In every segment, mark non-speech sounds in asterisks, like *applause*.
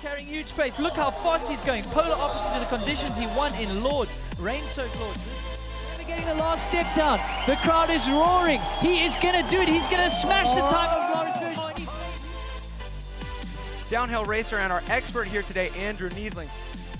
carrying huge pace. Look how fast he's going. Polar opposite to the conditions he won in Lourdes. Rain-soaked Lourdes. Never getting the last step down. The crowd is roaring. He is going to do it. He's going to smash the time of Loris Vergier. Downhill racer and our expert here today, Andrew Neethling.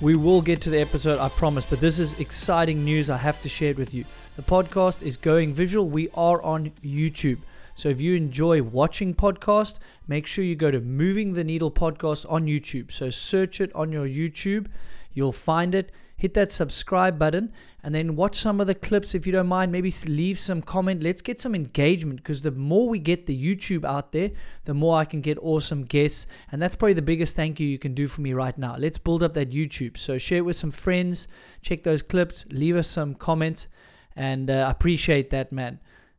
We will get to the episode, I promise, but this is exciting news. I have to share it with you. The podcast is going visual. We are on YouTube. So if you enjoy watching podcast, make sure you go to Moving the Needle podcast on YouTube. So search it on your YouTube, you'll find it. Hit that subscribe button and then watch some of the clips if you don't mind. Maybe leave some comment. Let's get some engagement because the more we get the YouTube out there, the more I can get awesome guests. And that's probably the biggest thank you you can do for me right now. Let's build up that YouTube. So share it with some friends, check those clips, leave us some comments, and uh, appreciate that, man.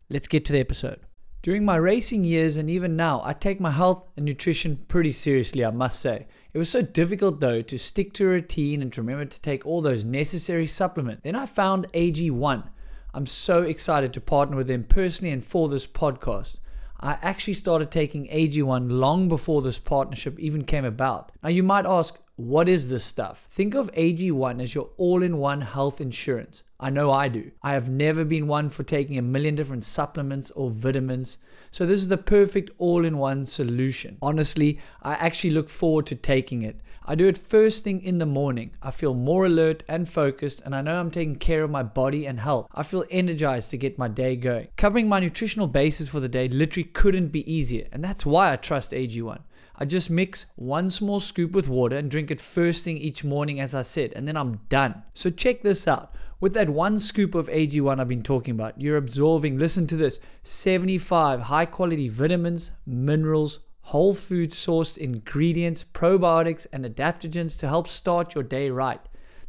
Let's get to the episode. During my racing years and even now, I take my health and nutrition pretty seriously, I must say. It was so difficult though to stick to a routine and to remember to take all those necessary supplements. Then I found AG1. I'm so excited to partner with them personally and for this podcast. I actually started taking AG1 long before this partnership even came about. Now you might ask, what is this stuff? Think of AG1 as your all in one health insurance. I know I do. I have never been one for taking a million different supplements or vitamins. So, this is the perfect all in one solution. Honestly, I actually look forward to taking it. I do it first thing in the morning. I feel more alert and focused, and I know I'm taking care of my body and health. I feel energized to get my day going. Covering my nutritional basis for the day literally couldn't be easier, and that's why I trust AG1. I just mix one small scoop with water and drink it first thing each morning, as I said, and then I'm done. So, check this out. With that one scoop of AG1 I've been talking about, you're absorbing, listen to this, 75 high quality vitamins, minerals, whole food sourced ingredients, probiotics, and adaptogens to help start your day right.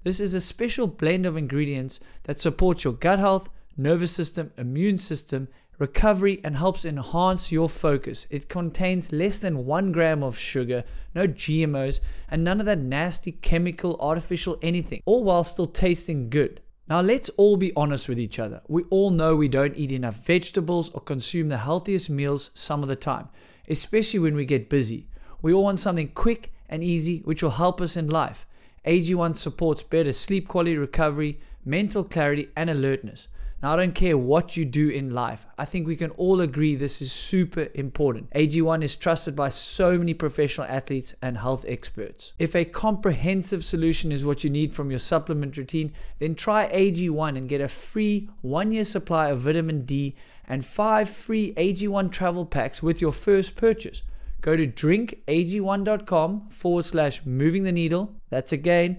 This is a special blend of ingredients that supports your gut health, nervous system, immune system, recovery, and helps enhance your focus. It contains less than one gram of sugar, no GMOs, and none of that nasty chemical, artificial anything, all while still tasting good. Now, let's all be honest with each other. We all know we don't eat enough vegetables or consume the healthiest meals some of the time, especially when we get busy. We all want something quick and easy which will help us in life. AG1 supports better sleep quality recovery, mental clarity, and alertness. Now, I don't care what you do in life. I think we can all agree this is super important. AG1 is trusted by so many professional athletes and health experts. If a comprehensive solution is what you need from your supplement routine, then try AG1 and get a free one year supply of vitamin D and five free AG1 travel packs with your first purchase. Go to drinkag1.com forward slash moving the needle. That's again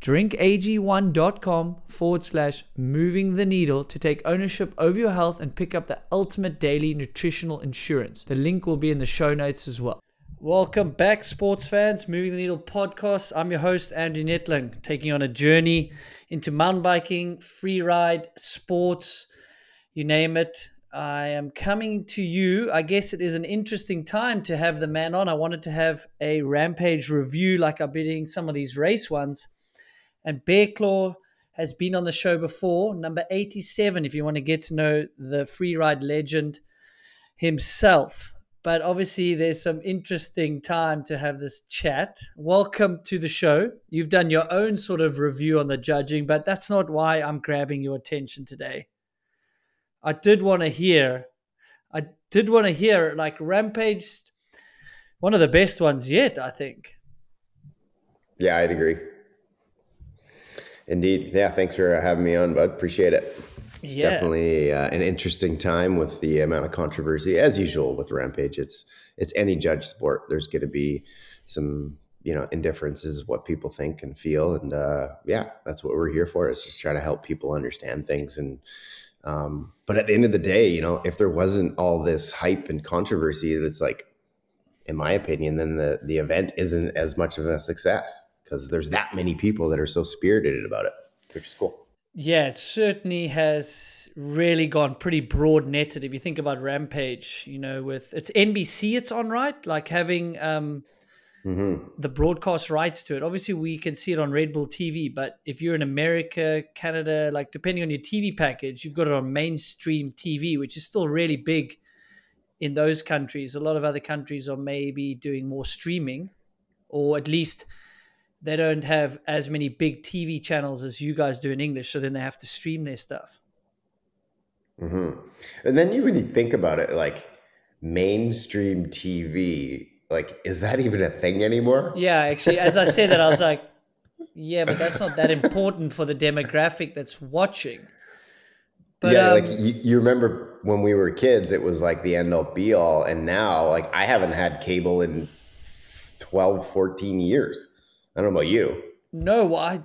drinkag1.com forward slash moving the needle to take ownership over your health and pick up the ultimate daily nutritional insurance. The link will be in the show notes as well. Welcome back, sports fans. Moving the Needle podcast. I'm your host, Andrew Neethling, taking on a journey into mountain biking, free ride, sports, you name it. I am coming to you. I guess it is an interesting time to have the man on. I wanted to have a rampage review like I've been doing some of these race ones and Bear Claw has been on the show before, number 87, if you want to get to know the free ride legend himself. But obviously, there's some interesting time to have this chat. Welcome to the show. You've done your own sort of review on the judging, but that's not why I'm grabbing your attention today. I did want to hear, I did want to hear like Rampage, one of the best ones yet, I think. Yeah, I'd agree. Indeed. Yeah. Thanks for having me on, bud. Appreciate it. It's yeah. definitely uh, an interesting time with the amount of controversy, as usual with Rampage. It's it's any judge sport. There's going to be some you know indifferences, what people think and feel, and uh, yeah, that's what we're here for. Is just try to help people understand things. And um, but at the end of the day, you know, if there wasn't all this hype and controversy, that's like, in my opinion, then the the event isn't as much of a success because there's that many people that are so spirited about it, which is cool. Yeah, it certainly has really gone pretty broad netted. If you think about Rampage, you know, with it's NBC, it's on right, like having um, mm-hmm. the broadcast rights to it. Obviously, we can see it on Red Bull TV, but if you're in America, Canada, like depending on your TV package, you've got it on mainstream TV, which is still really big in those countries. A lot of other countries are maybe doing more streaming or at least they don't have as many big TV channels as you guys do in English. So then they have to stream their stuff. Mm-hmm. And then you really think about it, like mainstream TV, like is that even a thing anymore? Yeah, actually, as I said that, I was *laughs* like, yeah, but that's not that important for the demographic that's watching. But, yeah, um, like you, you, remember when we were kids, it was like the end all be all. And now, like, I haven't had cable in 12, 14 years. I don't know about you. No, I.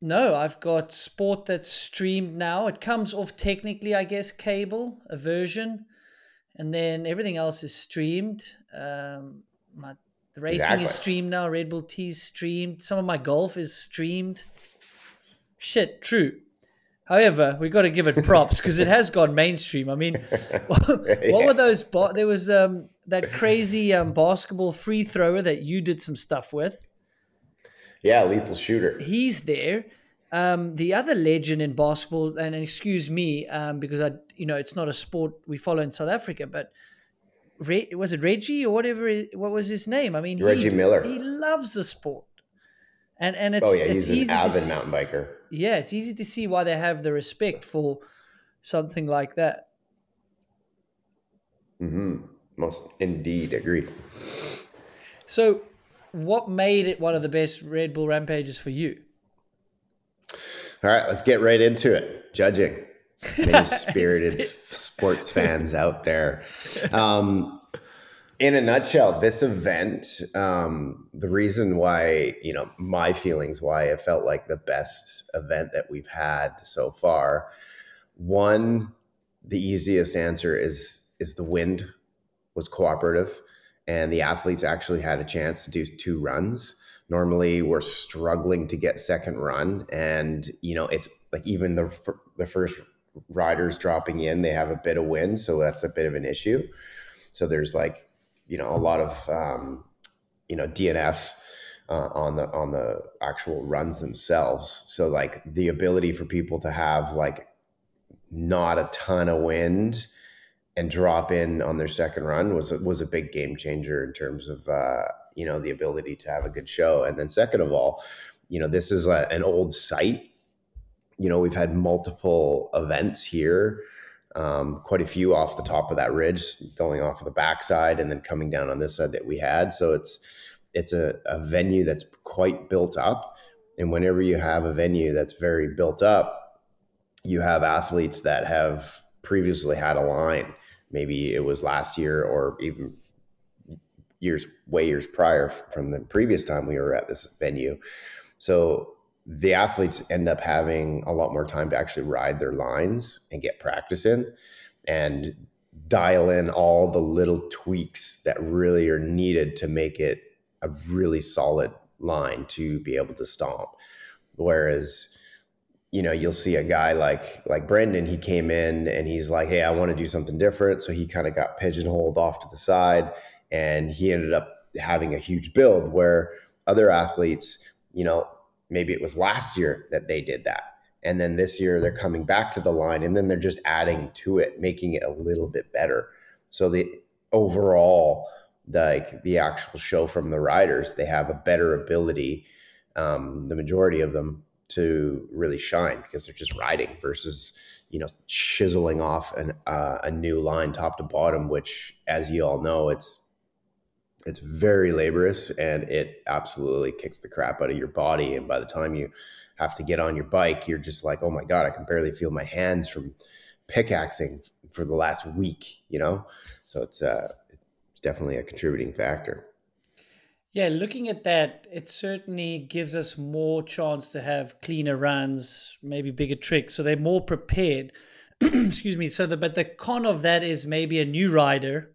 No, I've got sport that's streamed now. It comes off technically, I guess, cable, a version. And then everything else is streamed. Um, my the racing exactly. is streamed now. Red Bull T is streamed. Some of my golf is streamed. Shit, true. However, we got to give it props because it has gone mainstream. I mean, *laughs* *laughs* what, yeah. were those? Bo- there was um, that crazy um, basketball free thrower that you did some stuff with. Yeah, lethal shooter. He's there. Um, the other legend in basketball, and excuse me, um, because I, you know, it's not a sport we follow in South Africa, but Re- was it Reggie or whatever? What was his name? I mean, Reggie he, Miller. He loves the sport, and and it's oh yeah, it's he's an avid mountain biker. Yeah, it's easy to see why they have the respect for something like that. Hmm. Most indeed agree. So, what made it one of the best Red Bull Rampages for you? All right, let's get right into it. Judging many *laughs* spirited sports fans out there. Um, in a nutshell, this event, um, the reason why, you know, my feelings why it felt like the best event that we've had so far. One, the easiest answer is is the wind was cooperative and the athletes actually had a chance to do two runs. Normally, we're struggling to get second run, and you know it's like even the the first riders dropping in, they have a bit of wind, so that's a bit of an issue. So there's like, you know, a lot of um, you know DNFs uh, on the on the actual runs themselves. So like the ability for people to have like not a ton of wind and drop in on their second run was was a big game changer in terms of uh, you know the ability to have a good show. And then second of all, you know this is a, an old site you know, we've had multiple events here, um, quite a few off the top of that ridge, going off of the backside and then coming down on this side that we had. So it's it's a, a venue that's quite built up. And whenever you have a venue that's very built up, you have athletes that have previously had a line. Maybe it was last year or even years, way years prior from the previous time we were at this venue. So the athletes end up having a lot more time to actually ride their lines and get practice in and dial in all the little tweaks that really are needed to make it a really solid line to be able to stomp. Whereas, you know, you'll see a guy like like Brendan, he came in and he's like, Hey, I want to do something different. So he kind of got pigeonholed off to the side and he ended up having a huge build where other athletes, you know, maybe it was last year that they did that and then this year they're coming back to the line and then they're just adding to it making it a little bit better so the overall like the actual show from the riders they have a better ability um, the majority of them to really shine because they're just riding versus you know chiseling off an, uh, a new line top to bottom which as you all know it's it's very laborious and it absolutely kicks the crap out of your body. And by the time you have to get on your bike, you're just like, oh my God, I can barely feel my hands from pickaxing for the last week, you know? So it's, uh, it's definitely a contributing factor. Yeah, looking at that, it certainly gives us more chance to have cleaner runs, maybe bigger tricks. So they're more prepared. *clears throat* Excuse me. So the but the con of that is maybe a new rider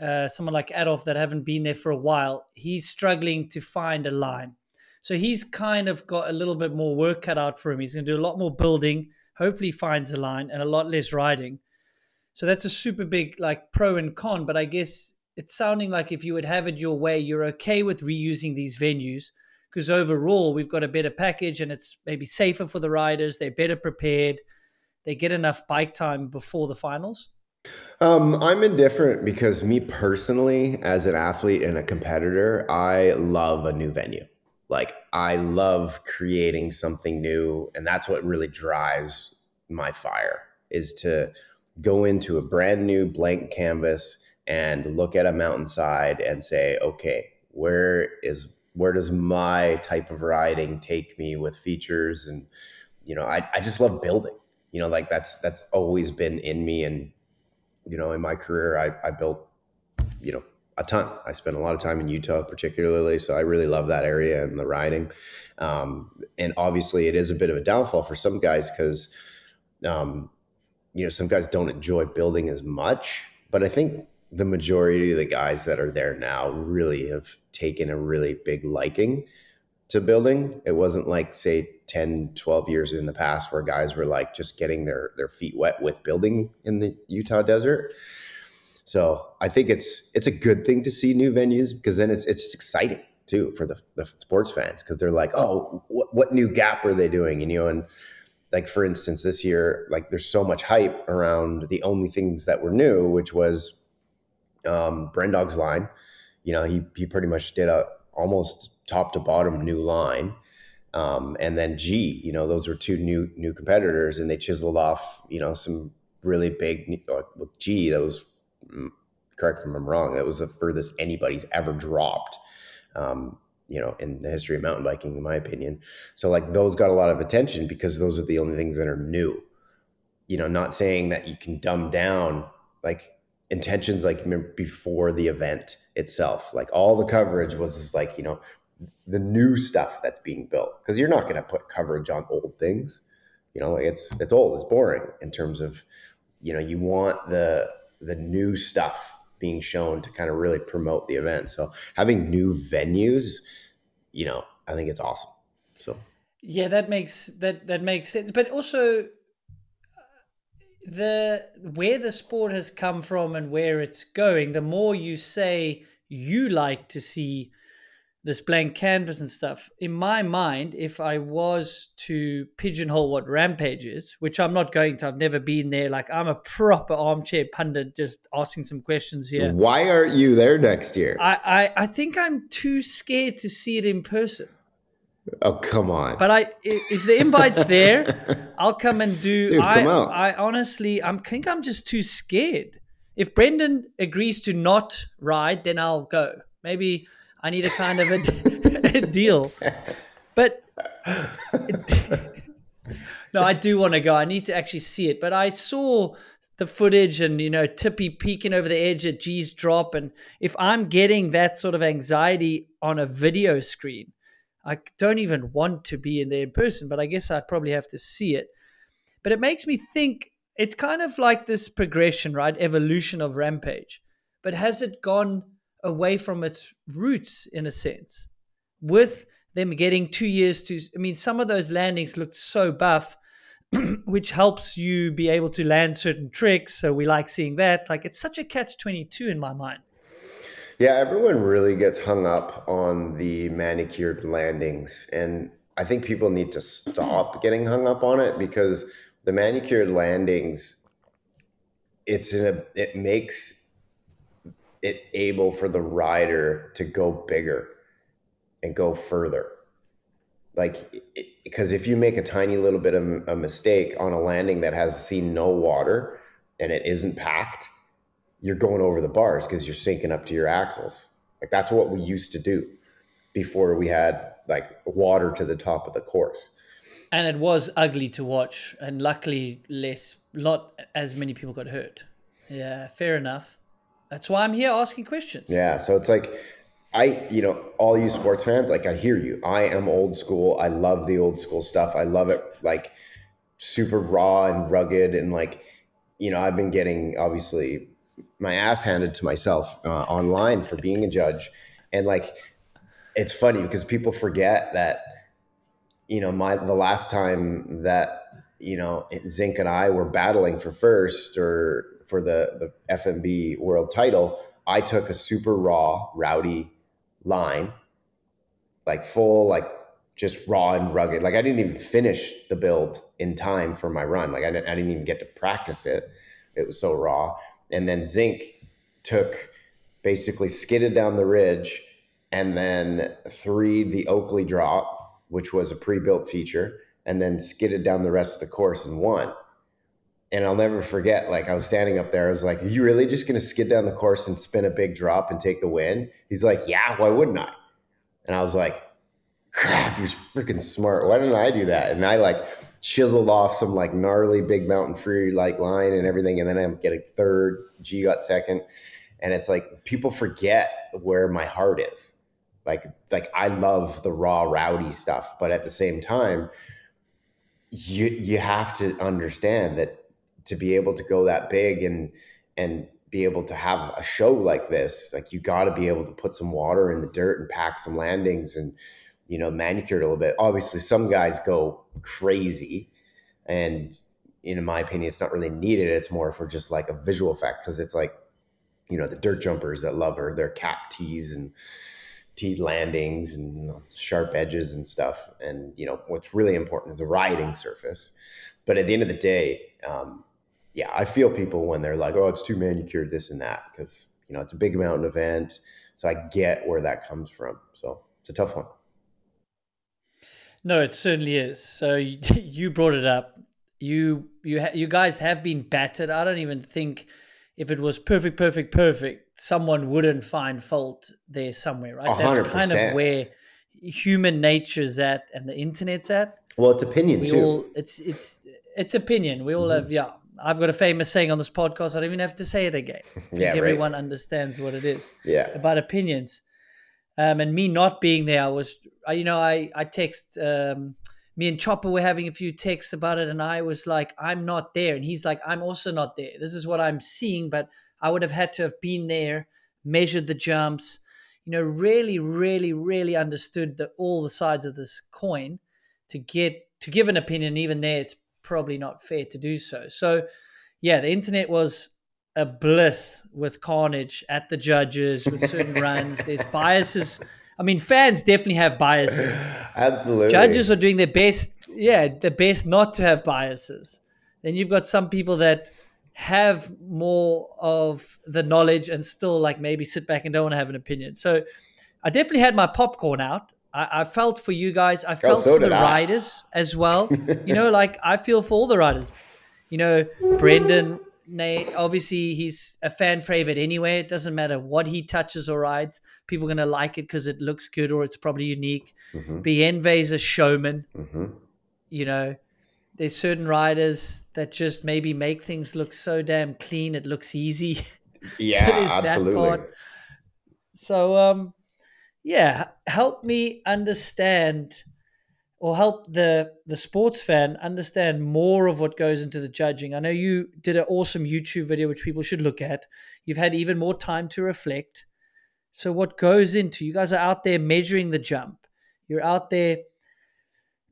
uh, someone like Adolf that haven't been there for a while, he's struggling to find a line. So he's kind of got a little bit more work cut out for him. He's going to do a lot more building. Hopefully, finds a line and a lot less riding. So that's a super big like pro and con. But I guess it's sounding like if you would have it your way, you're okay with reusing these venues because overall we've got a better package and it's maybe safer for the riders. They're better prepared. They get enough bike time before the finals. Um, I'm indifferent because me personally, as an athlete and a competitor, I love a new venue. Like I love creating something new, and that's what really drives my fire is to go into a brand new blank canvas and look at a mountainside and say, okay, where is where does my type of riding take me with features? And you know I, I just love building you know like that's that's always been in me. And you know in my career I, I built you know a ton. I spent a lot of time in utah particularly so i really love that area and the riding. Um, and obviously it is a bit of a downfall for some guys because um, you know some guys don't enjoy building as much. But i think the majority of the guys that are there now really have taken a really big liking to building. It wasn't like say 10, 12 years in the past where guys were like just getting their their feet wet with building in the Utah desert. So I think it's it's a good thing to see new venues because then it's it's exciting too for the, the sports fans because they're like, oh, what, what new gap are they doing? And you know, and like for instance, this year, like there's so much hype around the only things that were new, which was um, Brendog's line. You know, he he pretty much did a almost top to bottom new line. Um, and then G, you know, those were two new new competitors, and they chiseled off, you know, some really big Like with G. That was mm, correct if I'm wrong. That was the furthest anybody's ever dropped, um, you know, in the history of mountain biking, in my opinion. So like those got a lot of attention because those are the only things that are new. You know, not saying that you can dumb down like intentions like before the event itself. Like all the coverage was just like, you know, the new stuff that's being built. Because you're not going to put coverage on old things. You know, like it's it's old, it's boring in terms of, you know, you want the the new stuff being shown to kind of really promote the event. So having new venues, you know, I think it's awesome. So yeah, that makes that that makes sense. But also the where the sport has come from and where it's going, the more you say you like to see this blank canvas and stuff. In my mind, if I was to pigeonhole what Rampage is, which I'm not going to, I've never been there. Like I'm a proper armchair pundit, just asking some questions here. Why aren't you there next year? I, I, I think I'm too scared to see it in person. Oh come on! But I, if the invite's there, *laughs* I'll come and do. Dude, I, come out. I honestly, I'm think I'm just too scared. If Brendan agrees to not ride, then I'll go. Maybe I need a kind of a, *laughs* a deal. But *laughs* no, I do want to go. I need to actually see it. But I saw the footage and you know Tippy peeking over the edge at G's drop, and if I'm getting that sort of anxiety on a video screen I don't even want to be in there in person, but I guess I probably have to see it. But it makes me think it's kind of like this progression, right? Evolution of Rampage. But has it gone away from its roots in a sense? With them getting two years to, I mean, some of those landings looked so buff, *clears throat* which helps you be able to land certain tricks. So we like seeing that. Like it's such a catch 22 in my mind. Yeah, everyone really gets hung up on the manicured landings. And I think people need to stop getting hung up on it because the manicured landings, it's in a, it makes it able for the rider to go bigger and go further. Like, because if you make a tiny little bit of a mistake on a landing that has seen no water and it isn't packed, you're going over the bars because you're sinking up to your axles. Like that's what we used to do before we had like water to the top of the course. And it was ugly to watch, and luckily less, not as many people got hurt. Yeah, fair enough. That's why I'm here asking questions. Yeah, so it's like I, you know, all you sports fans, like I hear you. I am old school. I love the old school stuff. I love it like super raw and rugged and like, you know, I've been getting obviously my ass handed to myself uh, online for being a judge, and like it's funny because people forget that you know my the last time that you know Zink and I were battling for first or for the the FMB world title, I took a super raw, rowdy line, like full, like just raw and rugged. Like I didn't even finish the build in time for my run. Like I didn't, I didn't even get to practice it. It was so raw and then Zink took basically skidded down the ridge and then three the Oakley drop, which was a pre-built feature, and then skidded down the rest of the course and won. And I'll never forget, like I was standing up there, I was like, Are you really just gonna skid down the course and spin a big drop and take the win? He's like, Yeah, why wouldn't I? And I was like, crap, was freaking smart. Why didn't I do that? And I like chiseled off some like gnarly big mountain free like line and everything. And then I'm getting third, G got second. And it's like people forget where my heart is. Like, like I love the raw rowdy stuff, but at the same time, you you have to understand that to be able to go that big and and be able to have a show like this, like you got to be able to put some water in the dirt and pack some landings and you know manicured a little bit. Obviously, some guys go crazy, and in my opinion, it's not really needed. It's more for just like a visual effect because it's like you know the dirt jumpers that love her, their cap tees and teed landings and sharp edges and stuff. And you know what's really important is the riding surface. But at the end of the day, um, yeah, I feel people when they're like, "Oh, it's too manicured, this and that," because you know it's a big mountain event. So I get where that comes from. So it's a tough one. No, it certainly is. So *laughs* you, you brought it up. You you ha- you guys have been battered. I don't even think if it was perfect, perfect, perfect, someone wouldn't find fault there somewhere, right? 100%. That's kind of where human nature's at and the internet's at. Well, it's opinion We too. all it's it's it's opinion. We all Mm-hmm. have yeah. I've got a famous saying on this podcast. I don't even have to say it again. *laughs* Yeah, right. everyone understands what it is yeah. about opinions. Um, and me not being there, I was, you know, I I text um, me and Chopper were having a few texts about it, and I was like, I'm not there, and he's like, I'm also not there. This is what I'm seeing, but I would have had to have been there, measured the jumps, you know, really, really, really understood the all the sides of this coin to get to give an opinion. Even there, it's probably not fair to do so. So, yeah, the internet was a bliss with carnage at the judges with certain *laughs* runs. There's biases. I mean, fans definitely have biases. *laughs* Absolutely. Judges are doing their best, yeah, the best not to have biases. Then you've got some people that have more of the knowledge and still like maybe sit back and don't want to have an opinion. So I definitely had my popcorn out. I, I felt for you guys. I felt Oh, so for the I. riders as well. *laughs* you know, like I feel for all the riders. You know, Brendan, obviously he's a fan favorite anyway. It doesn't matter what he touches or rides. People are going to like it because it looks good or it's probably unique. Mhm. Bienve is a showman. Mhm. You know, there's certain riders that just maybe make things look so damn clean. It looks easy. *laughs* Yeah, that absolutely. So, um, yeah, help me understand or help the the sports fan understand more of what goes into the judging. I know you did an awesome YouTube video which people should look at. You've had even more time to reflect. So what goes into you guys are out there measuring the jump. You're out there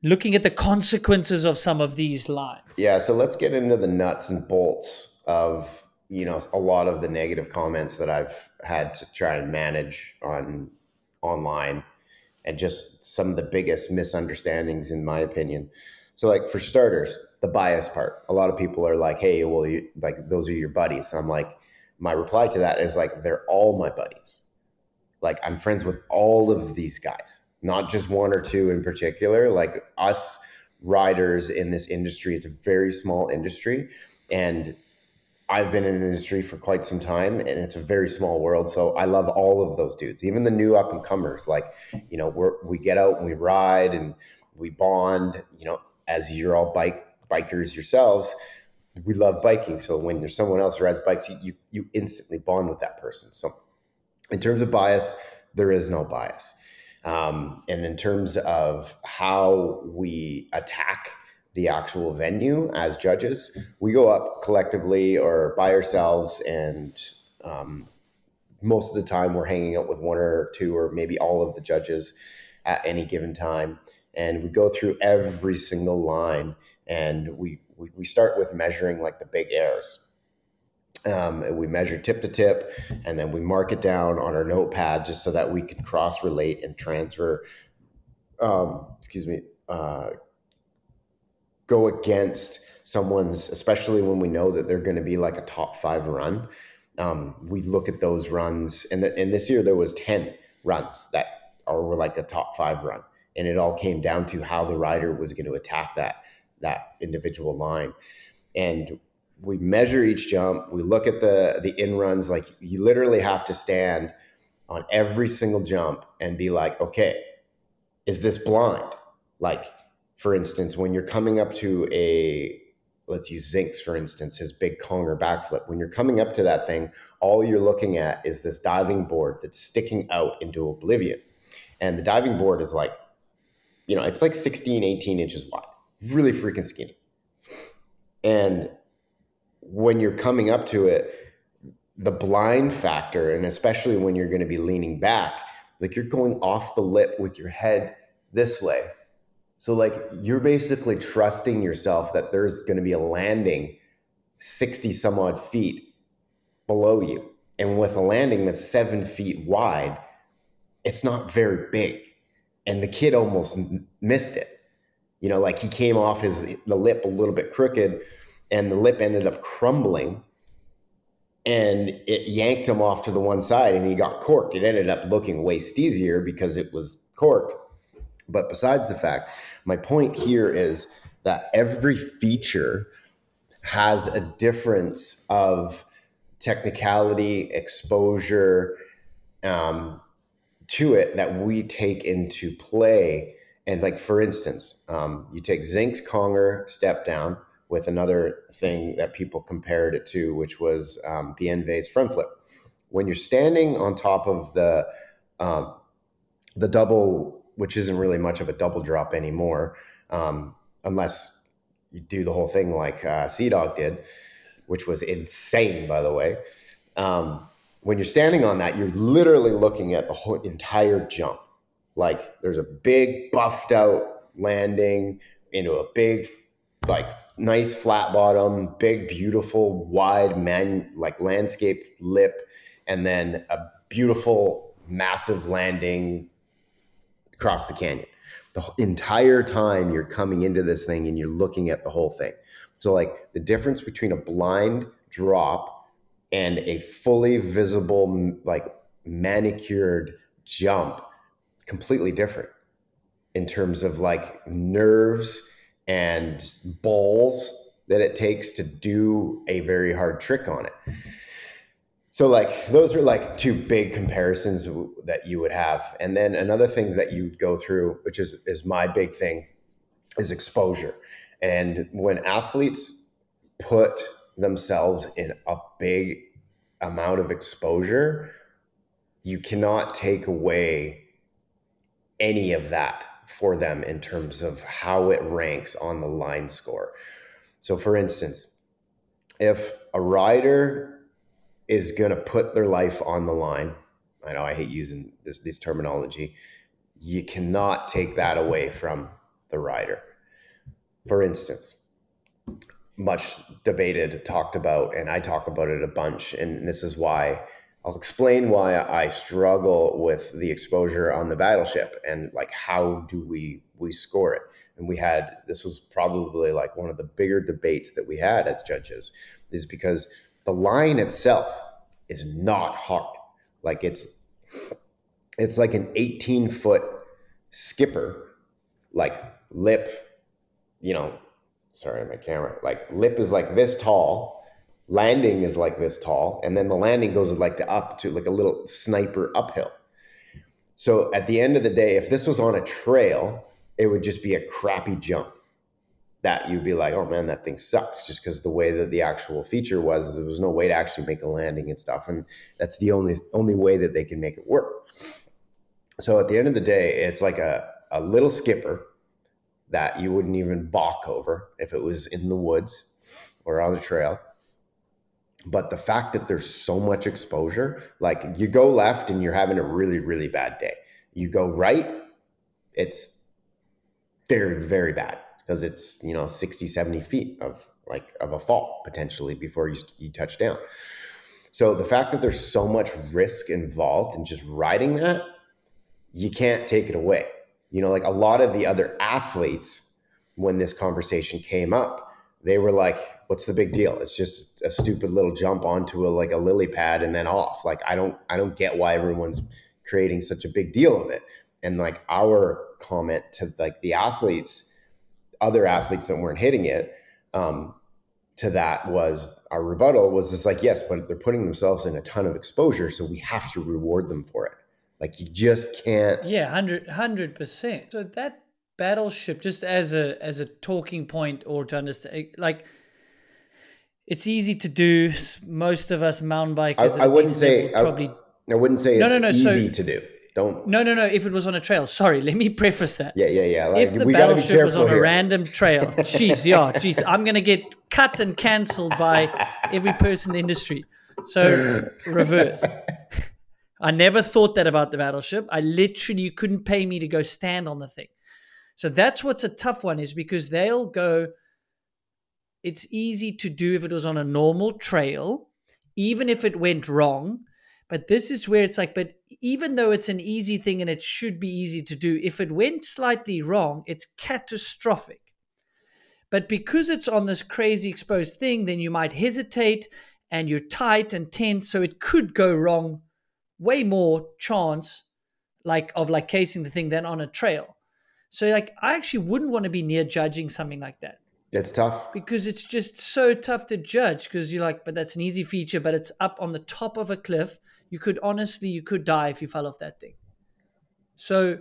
looking at the consequences of some of these lines. Yeah, so let's get into the nuts and bolts of you know a lot of the negative comments that I've had to try and manage on online and just some of the biggest misunderstandings in my opinion. So like for starters, the bias part. A lot of people are like, "Hey, well you like those are your buddies." I'm like my reply to that is like they're all my buddies. Like I'm friends with all of these guys, not just one or two in particular. Like us riders in this industry. It's a very small industry, and I've been in an industry for quite some time, and it's a very small world. So I love all of those dudes, even the new up and comers. Like, you know, we're, we get out and we ride and we bond. You know, as you're all bike bikers yourselves, we love biking. So when there's someone else who rides bikes, you, you you instantly bond with that person. So in terms of bias, there is no bias. Um, and in terms of how we attack the actual venue as judges, we go up collectively or by ourselves, and um, most of the time we're hanging out with one or two or maybe all of the judges at any given time, and we go through every single line, and we we, we start with measuring like the big errors. Um, we measure tip to tip, and then we mark it down on our notepad just so that we can cross relate and transfer. Um, excuse me. Uh, go against someone's, especially when we know that they're going to be like a top five run. um, we look at those runs, and the, and this year there was ten runs that are were like a top five run, and it all came down to how the rider was going to attack that that individual line, and we measure each jump. We look at the the in runs. Like you literally have to stand on every single jump and be like, okay, is this blind? Like, for instance, when you're coming up to a let's use Zink's for instance, his big conger backflip. When you're coming up to that thing, all you're looking at is this diving board that's sticking out into oblivion. And the diving board is like, you know, it's like 16, 18 inches wide, really freaking skinny. And when you're coming up to it, the blind factor, and especially when you're going to be leaning back, like you're going off the lip with your head this way. So, like, you're basically trusting yourself that there's going to be a landing 60 some odd feet below you. And with a landing that's seven feet wide, it's not very big. And the kid almost m- missed it. You know, like he came off his the lip a little bit crooked and the lip ended up crumbling and it yanked him off to the one side and he got corked. It ended up looking way steezier because it was corked. But besides the fact, my point here is that every feature has a difference of technicality, exposure um, to it that we take into play. And like for instance, um, you take Zink's Conger step down with another thing that people compared it to, which was um, Bienve's front flip. When you're standing on top of the um, the double, which isn't really much of a double drop anymore, um, unless you do the whole thing like uh, Sea Dog did, which was insane, by the way. Um, when you're standing on that, you're literally looking at the whole entire jump. Like there's a big buffed out landing into a big like nice flat bottom, big, beautiful, wide man like landscaped lip, and then a beautiful, massive landing across the canyon. The entire time you're coming into this thing and you're looking at the whole thing. So, like the difference between a blind drop and a fully visible, like manicured jump, completely different in terms of like nerves and balls that it takes to do a very hard trick on it. So like those are like two big comparisons that you would have. And then another thing that you go through, which is is my big thing, is exposure. And when athletes put themselves in a big amount of exposure, you cannot take away any of that for them in terms of how it ranks on the line score. So, for instance, if a rider is going to put their life on the line, I know I hate using this, this terminology, you cannot take that away from the rider. For instance, much debated, talked about, and I talk about it a bunch, and this is why I'll explain why I struggle with the exposure on the battleship and like how do we we score it. And we had this was probably like one of the bigger debates that we had as judges is because the line itself is not hard. Like it's it's like an 18 foot skipper, like lip, you know, sorry, my camera, like lip is like this tall landing is like this tall and then the landing goes like to up to like a little sniper uphill so at the end of the day if this was on a trail it would just be a crappy jump that you'd be like oh man that thing sucks just because the way that the actual feature was there was no way to actually make a landing and stuff and that's the only only way that they can make it work. So at the end of the day it's like a, a little skipper that you wouldn't even balk over if it was in the woods or on the trail. But the fact that there's so much exposure, like you go left and you're having a really, really bad day. You go right, it's very, very bad because it's, you know, 60, 70 feet of like of a fall potentially before you, you touch down. So the fact that there's so much risk involved in just riding that, you can't take it away. You know, like a lot of the other athletes, when this conversation came up, they were like, "What's the big deal? It's just a stupid little jump onto a like a lily pad and then off." Like I don't I don't get why everyone's creating such a big deal of it. And like our comment to like the athletes, other athletes that weren't hitting it, um, to that was our rebuttal was just like, yes, but they're putting themselves in a ton of exposure, so we have to reward them for it. Like you just can't. Yeah, 100 percent. So that battleship, just as a as a talking point or to understand, like it's easy to do. Most of us mountain bikers. I, I wouldn't say probably. I, I, wouldn't say no, it's no, no, easy so, to do. Don't. No, no, no. If it was on a trail, sorry. *laughs* Let me preface that. Yeah, yeah, yeah. Like, if the battleship was on here. a random trail, *laughs* jeez, yeah, jeez, I'm gonna get cut and cancelled by every person in the industry. So *laughs* reverse. I never thought that about the battleship. I literally you couldn't pay me to go stand on the thing. So that's what's a tough one is because they'll go. It's easy to do if it was on a normal trail, even if it went wrong. But this is where it's like, but even though it's an easy thing and it should be easy to do, if it went slightly wrong, it's catastrophic. But because it's on this crazy exposed thing, then you might hesitate and you're tight and tense. So it could go wrong way more chance like of like casing the thing than on a trail. So like I actually wouldn't want to be near judging something like that. That's tough. Because it's just so tough to judge because you're like, but that's an easy feature, but it's up on the top of a cliff you could honestly you could die if you fell off that thing. So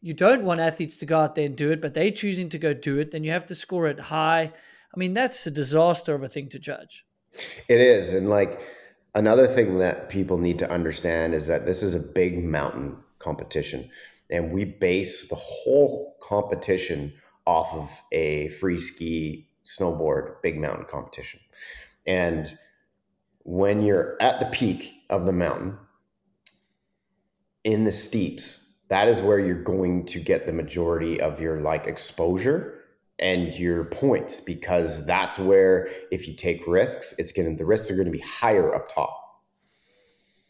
you don't want athletes to go out there and do it, but they're choosing to go do it, then you have to score it high. I mean, that's a disaster of a thing to judge. It is. And like another thing that people need to understand is that this is a big mountain competition. And we base the whole competition off of a free ski snowboard big mountain competition. And when you're at the peak of the mountain in the steeps, that is where you're going to get the majority of your like exposure and your points because that's where if you take risks, it's going to the risks are going to be higher up top.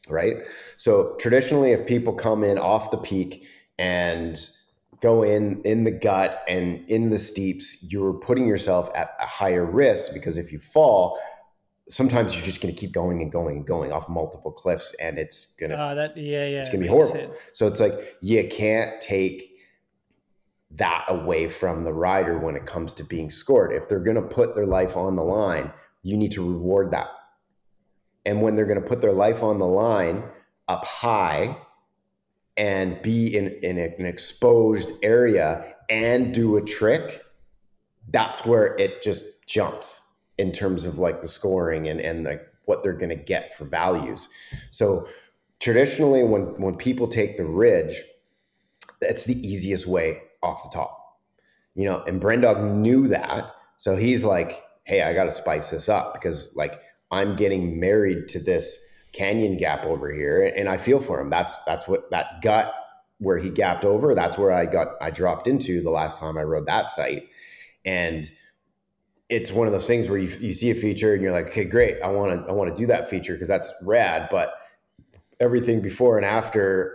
Right? So traditionally if people come in off the peak and go in in the gut and in the steeps, you're putting yourself at a higher risk because if you fall, sometimes you're just going to keep going and going and going off multiple cliffs and it's going to uh, that yeah yeah it's going to be horrible. sense. so it's like you can't take that away from the rider when it comes to being scored. If they're going to put their life on the line you need to reward that. And when they're going to put their life on the line up high and be in, in an exposed area and do a trick that's where it just jumps in terms of like the scoring and and like what they're going to get for values. So traditionally, when when people take the ridge, that's the easiest way off the top. You know, and Brendog knew that, so he's like, "Hey, I got to spice this up because like I'm getting married to this canyon gap over here, and I feel for him. That's that's what that gut where he gapped over. That's where I got I dropped into the last time I rode that site, and it's one of those things where you, you see a feature and you're like, okay, great. I want to, I want to do that feature because that's rad, but everything before and after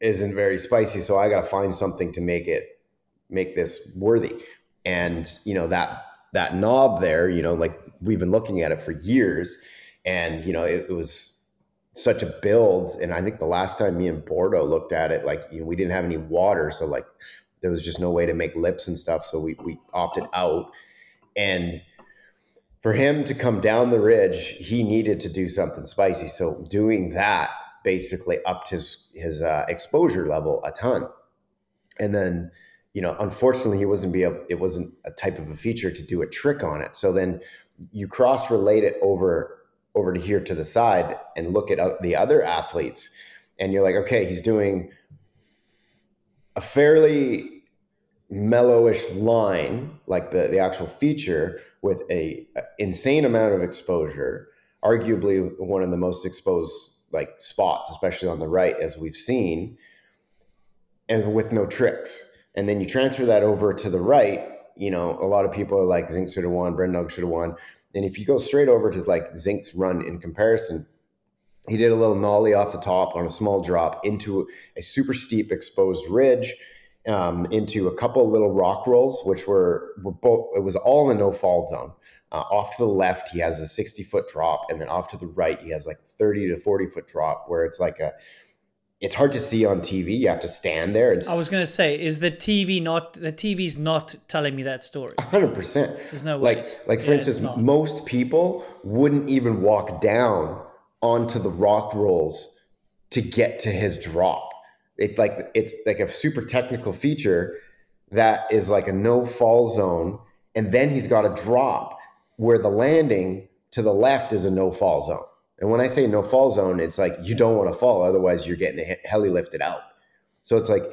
isn't very spicy. So I got to find something to make it, make this worthy. And, you know, that, that knob there, you know, like we've been looking at it for years and, you know, it, it was such a build. And I think the last time me and Bordeaux looked at it, like, you know, we didn't have any water. So like, there was just no way to make lips and stuff. So we, we opted out and for him to come down the ridge, he needed to do something spicy. So doing that basically upped his his uh, exposure level a ton. And then, you know, unfortunately, he wasn't be able, it wasn't a type of a feature to do a trick on it. So then you cross relate it over over to here to the side and look at the other athletes, and you're like, okay, he's doing a fairly mellowish line, like the, the actual feature, with a, a insane amount of exposure, arguably one of the most exposed like spots, especially on the right, as we've seen, and with no tricks. And then you transfer that over to the right. You know, a lot of people are like Zink should have won, Brendog should have won. And if you go straight over to like Zink's run in comparison, he did a little nollie off the top on a small drop into a super steep exposed ridge um, into a couple little rock rolls, which were were both. It was all in the no fall zone. Uh, off to the left, he has a sixty foot drop, and then off to the right, he has like thirty to forty foot drop, where it's like a. It's hard to see on TV. You have to stand there. And I was going to say, is the TV not the TV's not telling me that story? Hundred percent. There's no like ways. like for Yeah, instance, most people wouldn't even walk down onto the rock rolls to get to his drop. It like it's like a super technical feature that is like a no fall zone, and then he's got a drop where the landing to the left is a no fall zone. And when I say no fall zone, it's like you don't want to fall, otherwise you're getting he- heli lifted out. So it's like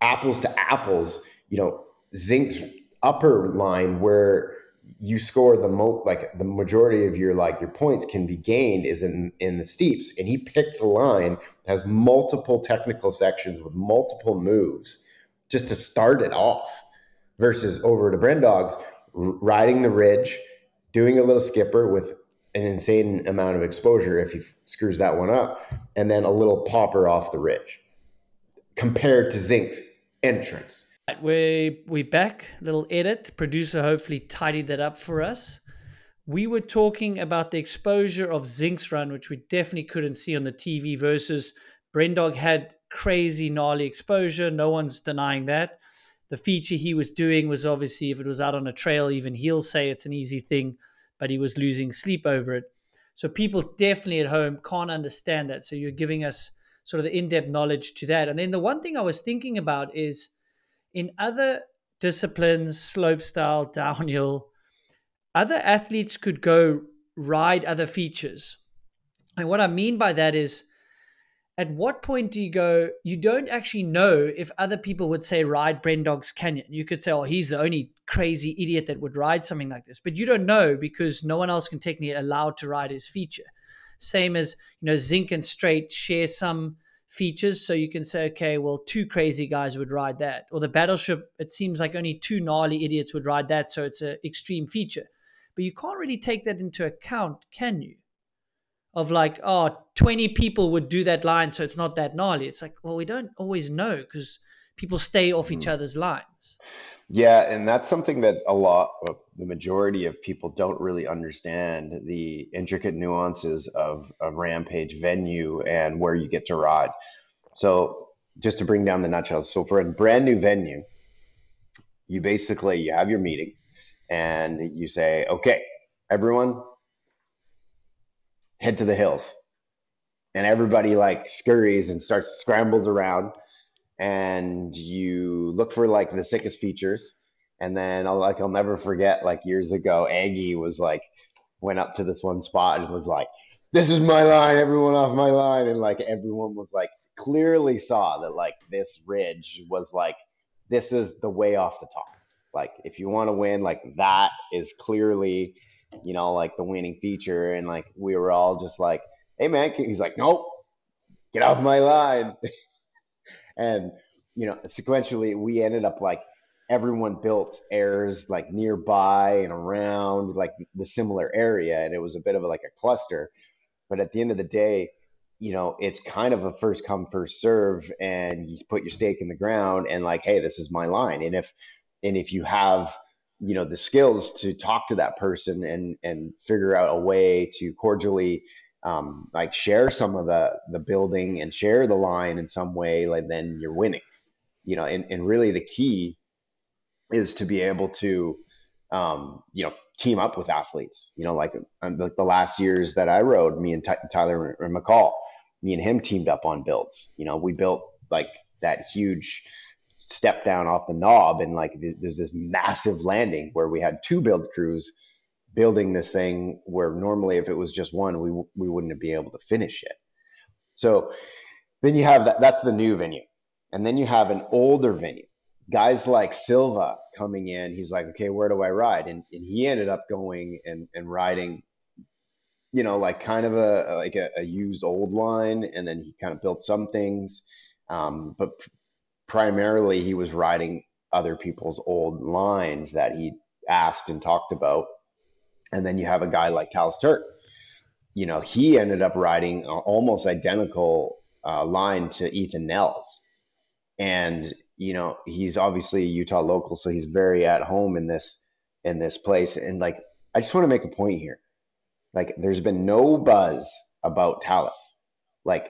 apples to apples, you know, Zink's upper line where you score the most, like the majority of your like your points can be gained is in in the steeps. And he picked a line has multiple technical sections with multiple moves just to start it off versus over to Brendogs riding the ridge doing a little skipper with an insane amount of exposure if he screws that one up and then a little popper off the ridge compared to Zink's entrance Right, we we back. Little edit. Producer hopefully tidied that up for us. We were talking about the exposure of Zink's run, which we definitely couldn't see on the TV, versus Brendog had crazy gnarly exposure. No one's denying that. The feature he was doing was obviously if it was out on a trail, even he'll say it's an easy thing, but he was losing sleep over it. So people definitely at home can't understand that. So you're giving us sort of the in-depth knowledge to that. And then the one thing I was thinking about is in other disciplines, slopestyle, downhill, other athletes could go ride other features. And what I mean by that is, at what point do you go, you don't actually know if other people would say ride Brendog's Canyon. You could say, oh, he's the only crazy idiot that would ride something like this. But you don't know because no one else can technically allowed to ride his feature. Same as, you know, Zink and Strait share some features. So you can say, okay, well, two crazy guys would ride that. Or the battleship, it seems like only two gnarly idiots would ride that. So it's an extreme feature. But you can't really take that into account, can you? Of like, oh, 20 people would do that line. So it's not that gnarly. It's like, well, we don't always know because people stay off each mm. other's lines. Yeah, and that's something that a lot of the majority of people don't really understand the intricate nuances of a rampage venue and where you get to ride. So just to bring down the nutshell, so for a brand new venue, you basically you have your meeting and you say, okay, everyone head to the hills. And everybody like scurries and starts scrambles around and you look for like the sickest features. And then I'll like I'll never forget like years ago, Aggie was like went up to this one spot and was like, "This is my line, everyone off my line," and like everyone was like clearly saw that like this ridge was like this is the way off the top. Like if you want to win, like that is clearly, you know, like the winning feature. And like we were all just like, "Hey man," he's like, "Nope, get off my line." *laughs* and you know sequentially we ended up like everyone built airs like nearby and around like the similar area and it was a bit of a, like a cluster. But at the end of the day you know it's kind of a first come first serve and you put your stake in the ground and like hey this is my line. And if and if you have you know the skills to talk to that person and and figure out a way to cordially um, like share some of the the building and share the line in some way, like then you're winning. You know, and, and really the key is to be able to um, you know team up with athletes. You know, like um, the, the last years that I rode, me and Ty- Tyler McCaul, me and him teamed up on builds. You know, we built like that huge step down off the knob, and like th- there's this massive landing where we had two build crews building this thing where normally if it was just one we we wouldn't be able to finish it. So then you have that that's the new venue. And then you have an older venue. Guys like silva coming in he's like okay where do i ride? And, and he ended up going and, and riding you know like kind of a like a, a used old line and then he kind of built some things. Um, but primarily he was riding other people's old lines that he asked and talked about and then you have a guy like Talus Turk. You know, he ended up riding almost identical uh, line to Ethan Nell's. and you know he's obviously a Utah local, so he's very at home in this in this place. And like, I just want to make a point here. Like, there's been no buzz about Talus. Like,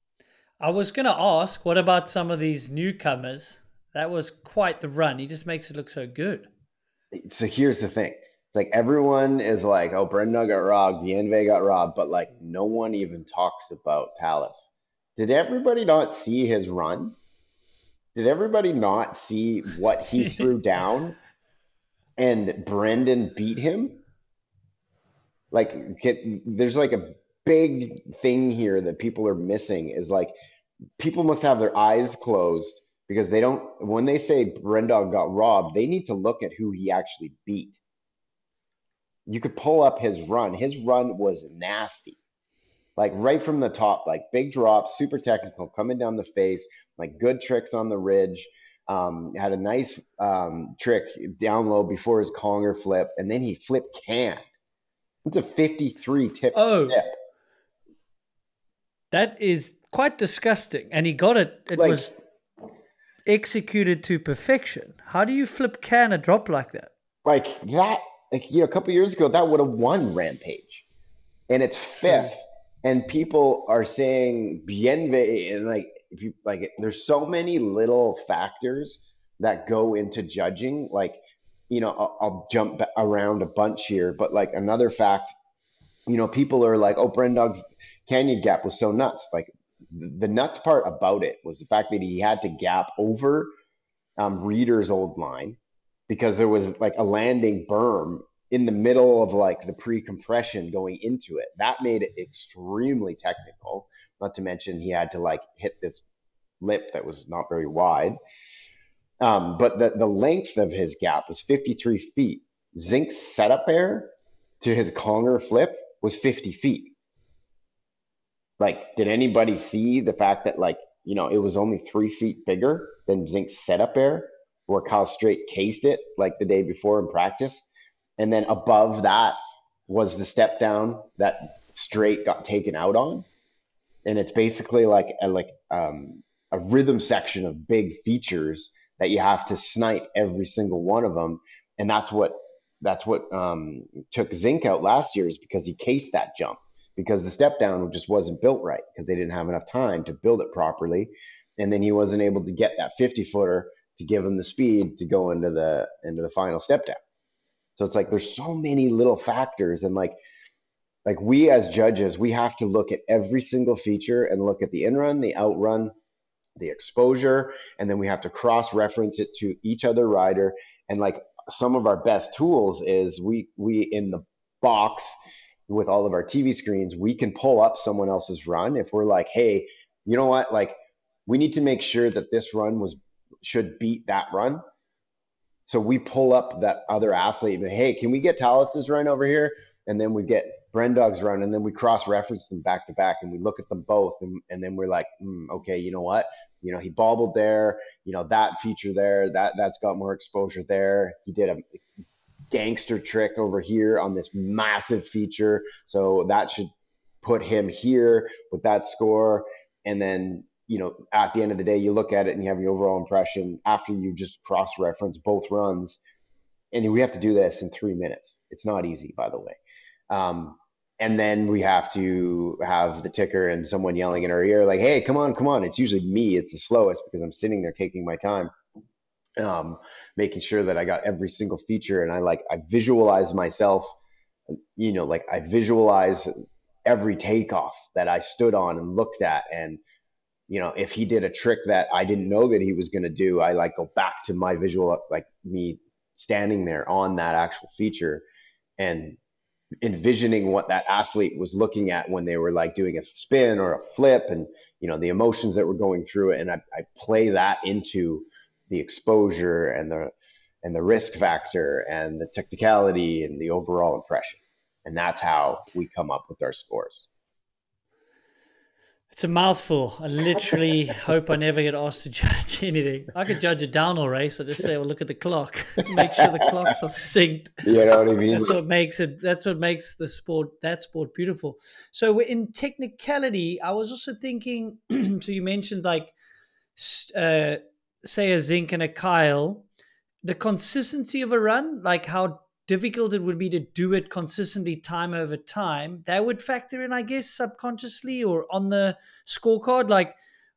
I was gonna ask, what about some of these newcomers? That was quite the run. He just makes it look so good. So here's the thing. It's like everyone is like, oh, Brenda got robbed, Bienve got robbed, but like no one even talks about Talus. Did everybody not see his run? Did everybody not see what he *laughs* threw down and Brendan beat him? Like, get, there's like a big thing here that people are missing is like people must have their eyes closed because they don't, when they say Brendog got robbed, they need to look at who he actually beat. You could pull up his run. His run was nasty like right from the top, like big drops, super technical, coming down the face, like good tricks on the ridge. Um, had a nice um, trick down low before his conger flip, and then he flip can. It's a 53 tip. Oh, tip. that is quite disgusting. And he got it. It Like- was executed to perfection. How do you flip can a drop like that? Like that, like, you know, a couple years ago, that would have won Rampage. And it's fifth. And people are saying Bienve, and like, if you like, there's so many little factors that go into judging. Like, you know, I'll, I'll jump around a bunch here, but like another fact, you know, people are like, oh, Brendog's Canyon Gap was so nuts. Like, the nuts part about it was the fact that he had to gap over um, Rheeder's old line because there was like a landing berm in the middle of like the pre-compression going into it. That made it extremely technical. Not to mention he had to like hit this lip that was not very wide. Um, but the, the length of his gap was 53 feet. Zink's setup air to his conger flip was 50 feet. Like, did anybody see the fact that like, you know, it was only three feet bigger than Zink's setup air where Kyle Strait cased it like the day before in practice? And then above that was the step down that Strait got taken out on. And it's basically like a, like um, a rhythm section of big features that you have to snipe every single one of them. And that's what that's what um, took Zink out last year is because he cased that jump because the step down just wasn't built right because they didn't have enough time to build it properly. And then he wasn't able to get that 50 footer to give them the speed to go into the into the final step down. So it's like there's so many little factors and like like we as judges, we have to look at every single feature and look at the in run, the out run, the exposure, and then we have to cross reference it to each other rider. And like some of our best tools is we we in the box with all of our TV screens, we can pull up someone else's run if we're like, hey, you know what, like we need to make sure that this run was should beat that run. So we pull up that other athlete and hey, can we get Talus's run over here? And then we get Brendog's run, and then we cross reference them back to back, and we look at them both, and, and then we're like, mm, okay, you know what? You know, he bobbled there. You know that feature there, that that's got more exposure there. He did a gangster trick over here on this massive feature, so that should put him here with that score. And then you know, at the end of the day, you look at it and you have your overall impression after you just cross reference both runs. And we have to do this in three minutes. It's not easy, by the way. Um, and then we have to have the ticker and someone yelling in our ear, like, hey, come on, come on. It's usually me. It's the slowest because I'm sitting there taking my time, um, making sure that I got every single feature. And I like, I visualize myself, you know, like I visualize every takeoff that I stood on and looked at. And, you know, if he did a trick that I didn't know that he was going to do, I like go back to my visual, like me standing there on that actual feature and envisioning what that athlete was looking at when they were like doing a spin or a flip and, you know, the emotions that were going through it. And I, I play that into the exposure and the, and the risk factor and the technicality and the overall impression. And that's how we come up with our scores. It's a mouthful. I literally *laughs* hope I never get asked to judge anything. I could judge a downhill race. I just say, well, look at the clock. *laughs* Make sure the clocks are synced. You know what I mean? That's what makes it. That's what makes the sport that sport beautiful. So in technicality, I was also thinking. *clears throat* so you mentioned like uh, say a Zink and a Kyle, the consistency of a run, like how difficult it would be to do it consistently time over time, that would factor in, I guess, subconsciously or on the scorecard. Like,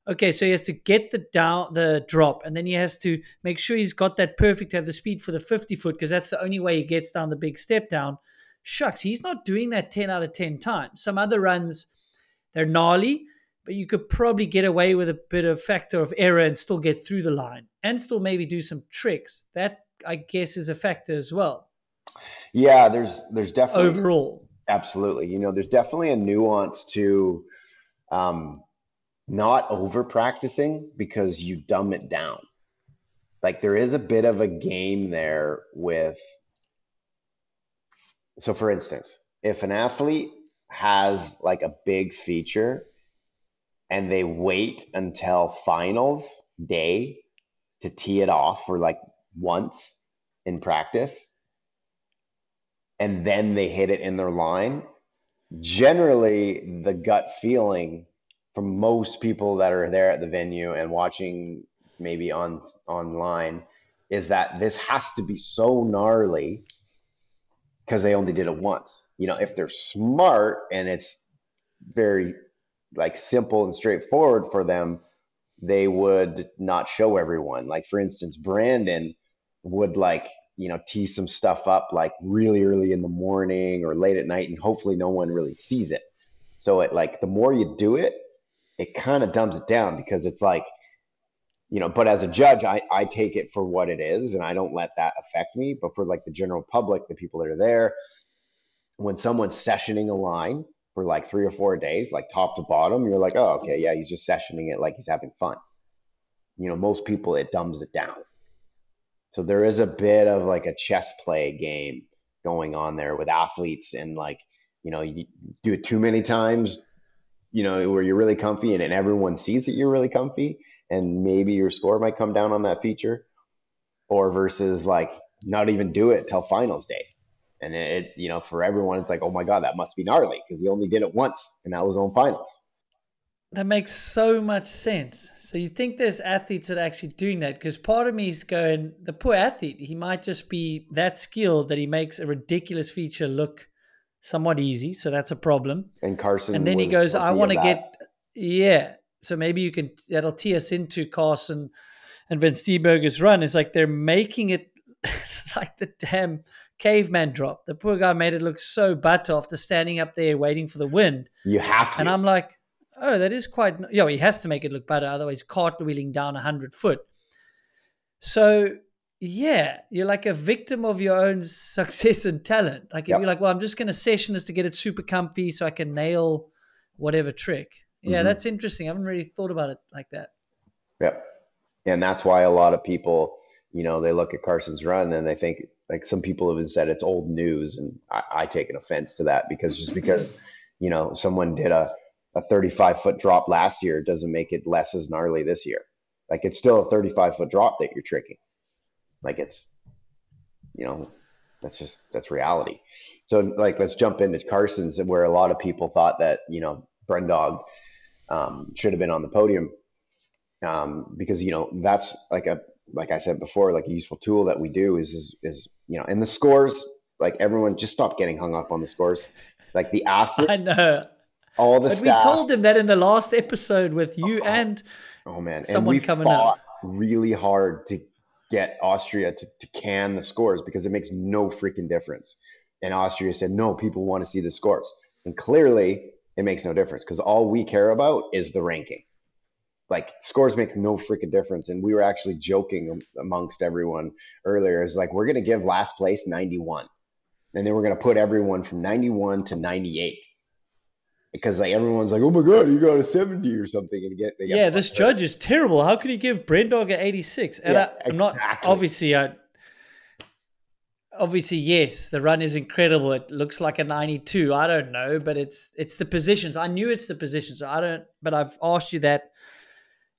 okay, so he has to get the down the drop, and then he has to make sure he's got that perfect to have the speed for the 50 foot, because that's the only way he gets down the big step down. Shucks, he's not doing that 10 out of 10 times. Some other runs, they're gnarly, but you could probably get away with a bit of factor of error and still get through the line and still maybe do some tricks. That I guess is a factor as well. Yeah, there's there's definitely overall. Absolutely. You know, there's definitely a nuance to um not over practicing because you dumb it down. Like there is a bit of a game there with so for instance, if an athlete has like a big feature and they wait until finals day to tee it off for like once in practice and then they hit it in their line generally the gut feeling from most people that are there at the venue and watching maybe on online is that this has to be so gnarly because they only did it once you know if they're smart and it's very like simple and straightforward for them, they would not show everyone. Like for instance, Brandon would like, you know, tee some stuff up like really early in the morning or late at night and hopefully no one really sees it. So it like the more you do it, it kind of dumbs it down because it's like, you know, but as a judge, I, I take it for what it is and I don't let that affect me. But for like the general public, the people that are there, when someone's sessioning a line, for like three or four days, like top to bottom, you're like, oh, okay, yeah, he's just sessioning it like he's having fun. You know, most people, it dumbs it down. So there is a bit of like a chess play game going on there with athletes and like, you know, you do it too many times, you know, where you're really comfy and, and everyone sees that you're really comfy and maybe your score might come down on that feature or versus like not even do it till finals day and it, you know, for everyone, it's like, oh my God, that must be gnarly because he only did it once and that was on finals. That makes so much sense. So you think there's athletes that are actually doing that? Because part of me is going, the poor athlete, he might just be that skilled that he makes a ridiculous feature look somewhat easy. So that's a problem. And Carson, and then he goes, I want to get, yeah. So maybe you can, that'll tee us into Carson and Van Steenbergen's run. It's like they're making it *laughs* like the damn caveman drop. The poor guy made it look so butt after standing up there waiting for the wind. You have to. And I'm like, oh, that is quite. Yeah, he has to make it look better, otherwise cartwheeling down a hundred foot. So yeah, you're like a victim of your own *laughs* success and talent. Like if yep. you're like, well, I'm just going to session this to get it super comfy so I can nail whatever trick. Yeah, mm-hmm. that's interesting. I haven't really thought about it like that. Yep. And that's why a lot of people, you know, they look at Carson's run and they think like some people have said it's old news and I, I take an offense to that because just because you know someone did a, a 35 foot drop last year doesn't make it less as gnarly this year. Like it's still a 35 foot drop that you're tricking. Like it's you know that's just that's reality. So like let's jump into carson's where a lot of people thought that you know brendog um, should have been on the podium. Um, because you know that's like a like I said before, like a useful tool that we do is is, is you know, and the scores, like everyone just stop getting hung up on the scores. Like the *laughs* athlete, I know all the. But staff, we told him that in the last episode with you oh, and oh man, someone coming up really hard to get Austria to, to can the scores because it makes no freaking difference. And Austria said, no, people want to see the scores. And clearly it makes no difference because all we care about is the ranking like scores makes no freaking difference. And we were actually joking amongst everyone earlier is like, we're going to give last place 91. And then we're going to put everyone from 91 to 98 because like everyone's like, oh my god, you got a seventy or something, and get, yeah, this judge is terrible. How could he give Brendog an eighty six? And yeah, I, am not obviously I obviously yes, the run is incredible. It looks like a ninety two. I don't know, but it's it's the positions. I knew it's the positions. I don't, but I've asked you that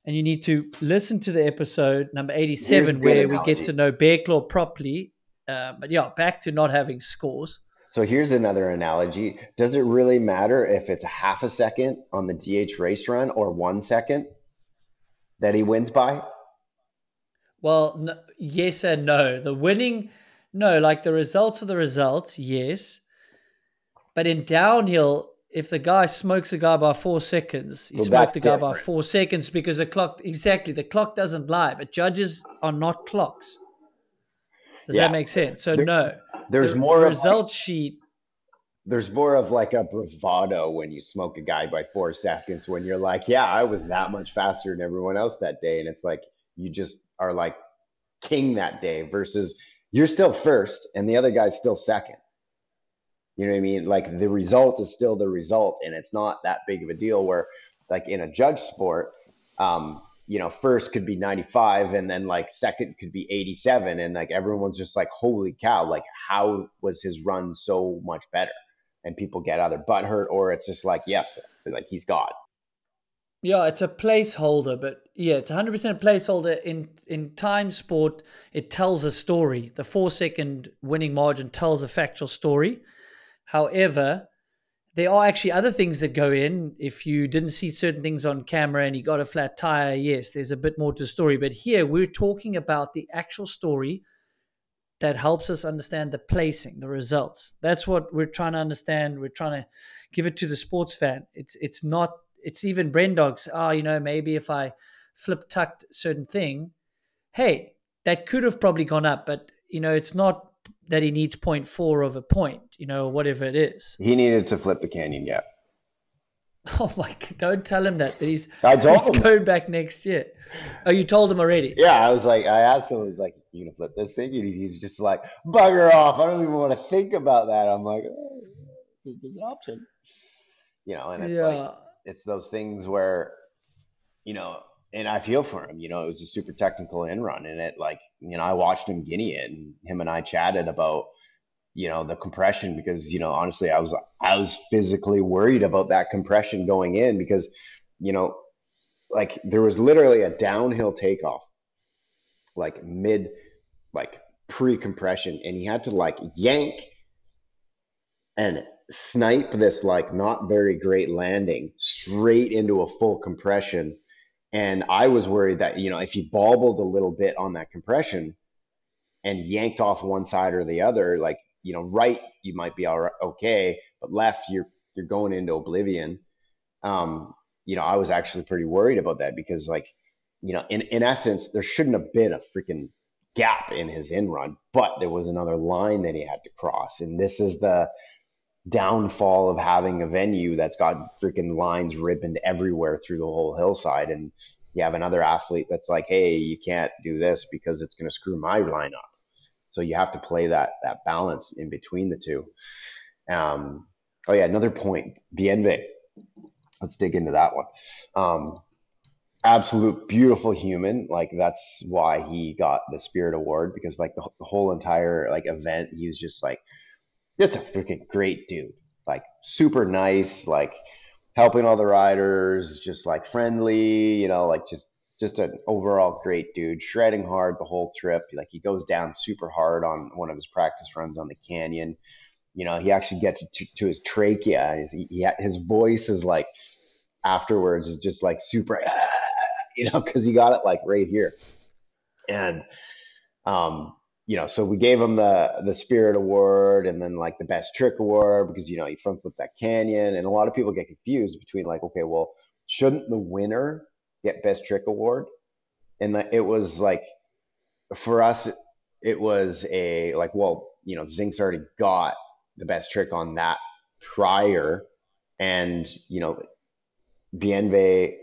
and you need to listen to the episode number 87 where we get to know Bear Claw properly. Uh, but yeah, back to not having scores. So here's another analogy. Does it really matter if it's a half a second on the DH race run or one second that he wins by? Well, no, yes and no. The winning, no, like the results are the results, yes. But in downhill, if the guy smokes a guy by four seconds, he Well, smoked the guy by four seconds because the clock, exactly, the clock doesn't lie, but judges are not clocks. Does Yeah. that make sense? So, There- no. There's the, more result sheet. there's more of like a bravado when you smoke a guy by four seconds when you're like, yeah, I was that much faster than everyone else that day. And it's like you just are like king that day versus you're still first and the other guy's still second. You know what I mean? Like the result is still the result and it's not that big of a deal where like in a judge sport, um, you know, first could be 95 and then like second could be 87 and like everyone's just like, holy cow, like how was his run so much better? And people get either butthurt or it's just like, yes, like he's God. Yeah, it's a placeholder, but yeah, it's 100% a placeholder. In in time sport, it tells a story. The four second winning margin tells a factual story. However, there are actually other things that go in. If you didn't see certain things on camera and you got a flat tire, yes, there's a bit more to the story. But here we're talking about the actual story that helps us understand the placing, the results. That's what we're trying to understand. We're trying to give it to the sports fan. It's it's not. It's even Brendogs. Oh, ah, you know, maybe if I flip tucked certain thing, hey, that could have probably gone up, but you know, it's not that he needs 0.4 of a point, you know, whatever it is. He needed to flip the canyon gap. *laughs* Oh my god, don't tell him that. that he's I told he's him. going back next year. Oh, you told him already. Yeah, I was like, I asked him, I was like, you gonna flip this thing? And he's just like, bugger off. I don't even want to think about that. I'm like, oh, it's, it's an option. You know, and it's yeah. like, it's those things where, you know, and I feel for him. You know, it was a super technical in run, and it like, you know, I watched him guinea it, and him and I chatted about, you know, the compression because, you know, honestly, I was I was physically worried about that compression going in because, you know, like there was literally a downhill takeoff, like mid, like pre-compression, and he had to like yank and snipe this like not very great landing straight into a full compression. And I was worried that, you know, if he bobbled a little bit on that compression and yanked off one side or the other, like, you know, right, you might be all right, okay, but left, you're you're going into oblivion. Um, you know, I was actually pretty worried about that because, like, you know, in, in essence, there shouldn't have been a freaking gap in his in run, but there was another line that he had to cross. And this is the downfall of having a venue that's got freaking lines ribboned everywhere through the whole hillside. And you have another athlete that's like, hey, you can't do this because it's going to screw my line up. So you have to play that that balance in between the two. Um, oh yeah, another point, Bienve. Let's dig into that one. Um, absolute beautiful human. Like that's why he got the Spirit Award because like the, the whole entire like event, he was just like just a freaking great dude. Like super nice, like helping all the riders, just like friendly, you know, like just just an overall great dude, shredding hard the whole trip. Like he goes down super hard on one of his practice runs on the canyon. You know, he actually gets to, to his trachea. He, he, his voice is like afterwards is just like super, *laughs* you know, because he got it like right here. And um, you know, so we gave him the the Spirit Award and then like the Best Trick Award because you know he front flipped that canyon, and a lot of people get confused between like, okay, well, shouldn't the winner get Best Trick Award? And it was like for us, it was a like, well, you know, Zink's already got the best trick on that prior, and you know, Bienve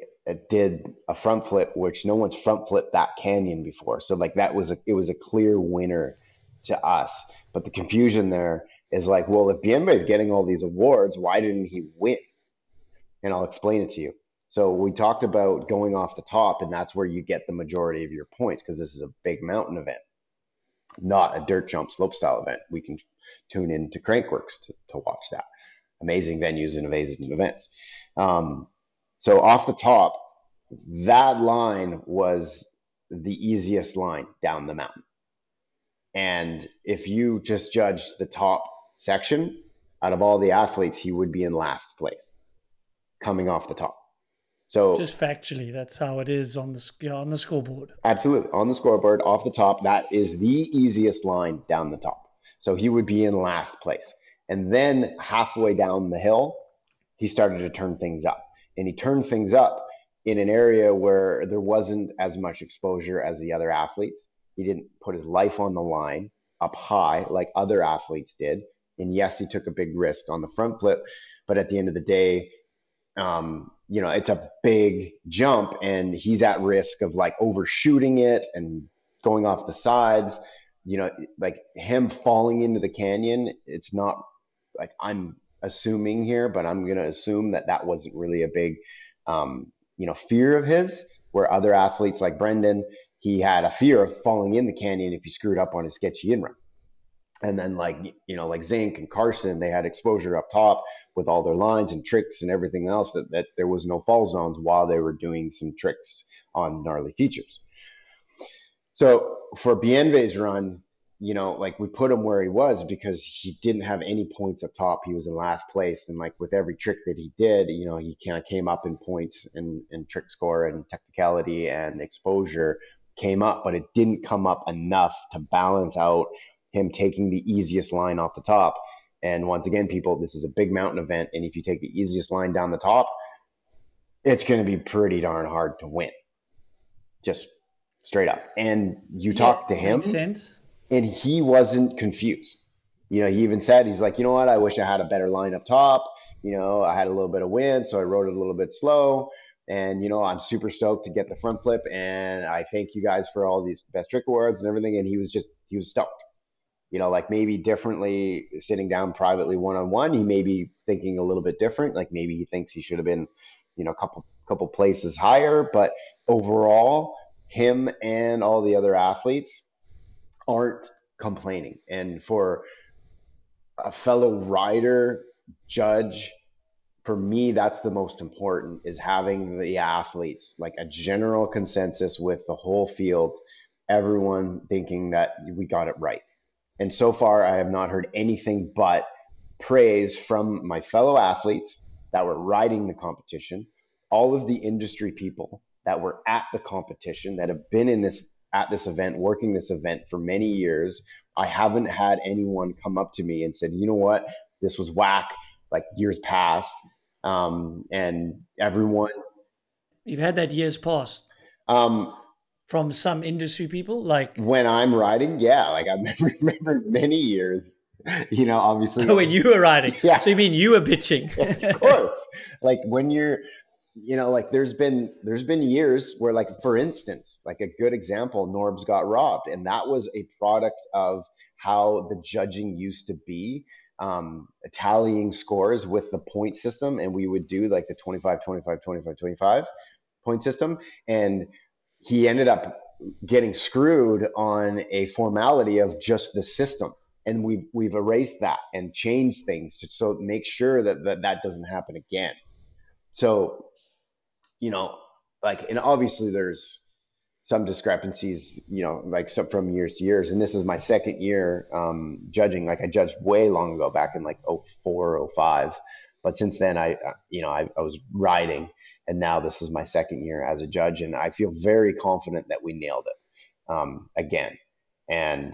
did a front flip, which no one's front flipped that canyon before. So like that was a it was a clear winner to us. But the confusion there is like, well, if Bienve is getting all these awards, why didn't he win? And I'll explain it to you. So we talked about going off the top, and that's where you get the majority of your points because this is a big mountain event, not a dirt jump slope style event. We can tune in to Crankworx to, to watch that. Amazing venues and amazing events. Um, so off the top, that line was the easiest line down the mountain. And if you just judge the top section, out of all the athletes, he would be in last place coming off the top. So just factually, that's how it is on the yeah, on the scoreboard. Absolutely, on the scoreboard, off the top, that is the easiest line down the top. So he would be in last place, and then halfway down the hill, he started to turn things up, and he turned things up in an area where there wasn't as much exposure as the other athletes. He didn't put his life on the line up high like other athletes did. And yes, he took a big risk on the front flip, but at the end of the day, um, you know, it's a big jump and he's at risk of like overshooting it and going off the sides. You know, like him falling into the canyon, it's not like I'm assuming here, but I'm going to assume that that wasn't really a big, um, you know, fear of his, where other athletes like Brendan, he had a fear of falling in the canyon if he screwed up on a sketchy in run. And then like, you know, like Zink and Carson, they had exposure up top with all their lines and tricks and everything else that, that there was no fall zones while they were doing some tricks on gnarly features. So for Bienve's run, you know, like we put him where he was because he didn't have any points up top. He was in last place. And like with every trick that he did, you know, he kind of came up in points and, and trick score and technicality and exposure came up, but it didn't come up enough to balance out him taking the easiest line off the top. And once again, people, this is a big mountain event. And if you take the easiest line down the top, it's going to be pretty darn hard to win. Just straight up. And you yeah, talk to him, sense. And he wasn't confused. You know, he even said, he's like, you know what? I wish I had a better line up top. You know, I had a little bit of wind, so I rode it a little bit slow. And you know, I'm super stoked to get the front flip, and I thank you guys for all these best trick awards and everything. And he was just he was stoked. You know, like maybe differently sitting down privately one on one, he may be thinking a little bit different. Like maybe he thinks he should have been, you know, a couple couple places higher. But overall, him and all the other athletes aren't complaining. And for a fellow rider, judge, for me that's the most important is having the athletes like a general consensus with the whole field everyone thinking that we got it right and so far i have not heard anything but praise from my fellow athletes that were riding the competition all of the industry people that were at the competition that have been in this at this event working this event for many years i haven't had anyone come up to me and said you know what this was whack like years past um, and everyone. You've had that years past. Um, from some industry people, like when I'm riding, yeah, like I *laughs* remember many years. You know, obviously. *laughs* When you were riding, yeah. So you mean you were bitching? of course, like when you're, you know, like there's been there's been years where, like for instance, like a good example, Norbs got robbed, and that was a product of how the judging used to be um, tallying scores with the point system, and we would do like the 25, 25, 25, 25 point system. And he ended up getting screwed on a formality of just the system. And we've, we've erased that and changed things to so make sure that, that that doesn't happen again. So, you know, like, and obviously there's, some discrepancies, you know, like some from years to years. And this is my second year um, judging. Like I judged way long ago, back in like 04, 05. But since then, I, uh, you know, I, I was riding, and now this is my second year as a judge, and I feel very confident that we nailed it um, again. And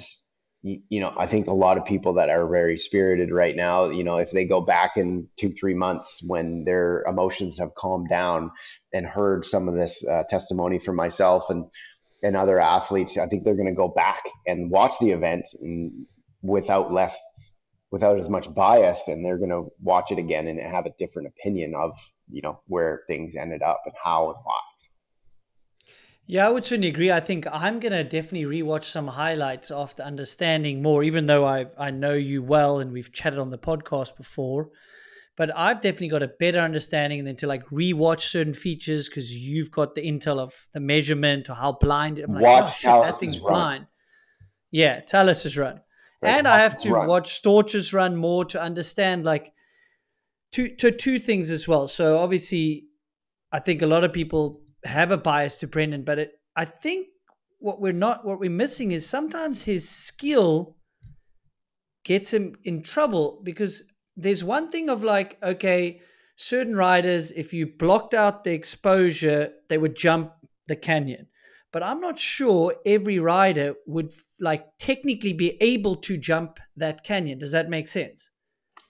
you know, I think a lot of people that are very spirited right now, you know, if they go back in two, three months when their emotions have calmed down and heard some of this uh, testimony from myself and and other athletes, I think they're going to go back and watch the event without less, without as much bias, and they're going to watch it again and have a different opinion of you know where things ended up and how and why. Yeah, I would certainly agree. I think I'm gonna definitely rewatch some highlights after understanding more, even though I I know you well and we've chatted on the podcast before. But I've definitely got a better understanding and then to like rewatch certain features because you've got the intel of the measurement or how blind I'm like, watch oh, shit, that thing's run. blind. Yeah, Talus's run. Right, and I have to run. watch Storch's run more to understand like two to two things as well. So obviously I think a lot of people have a bias to Brendan, but it, I think what we're not, what we're missing is sometimes his skill gets him in trouble because there's one thing of like, okay, certain riders, if you blocked out the exposure, they would jump the canyon. But I'm not sure every rider would like technically be able to jump that canyon. Does that make sense?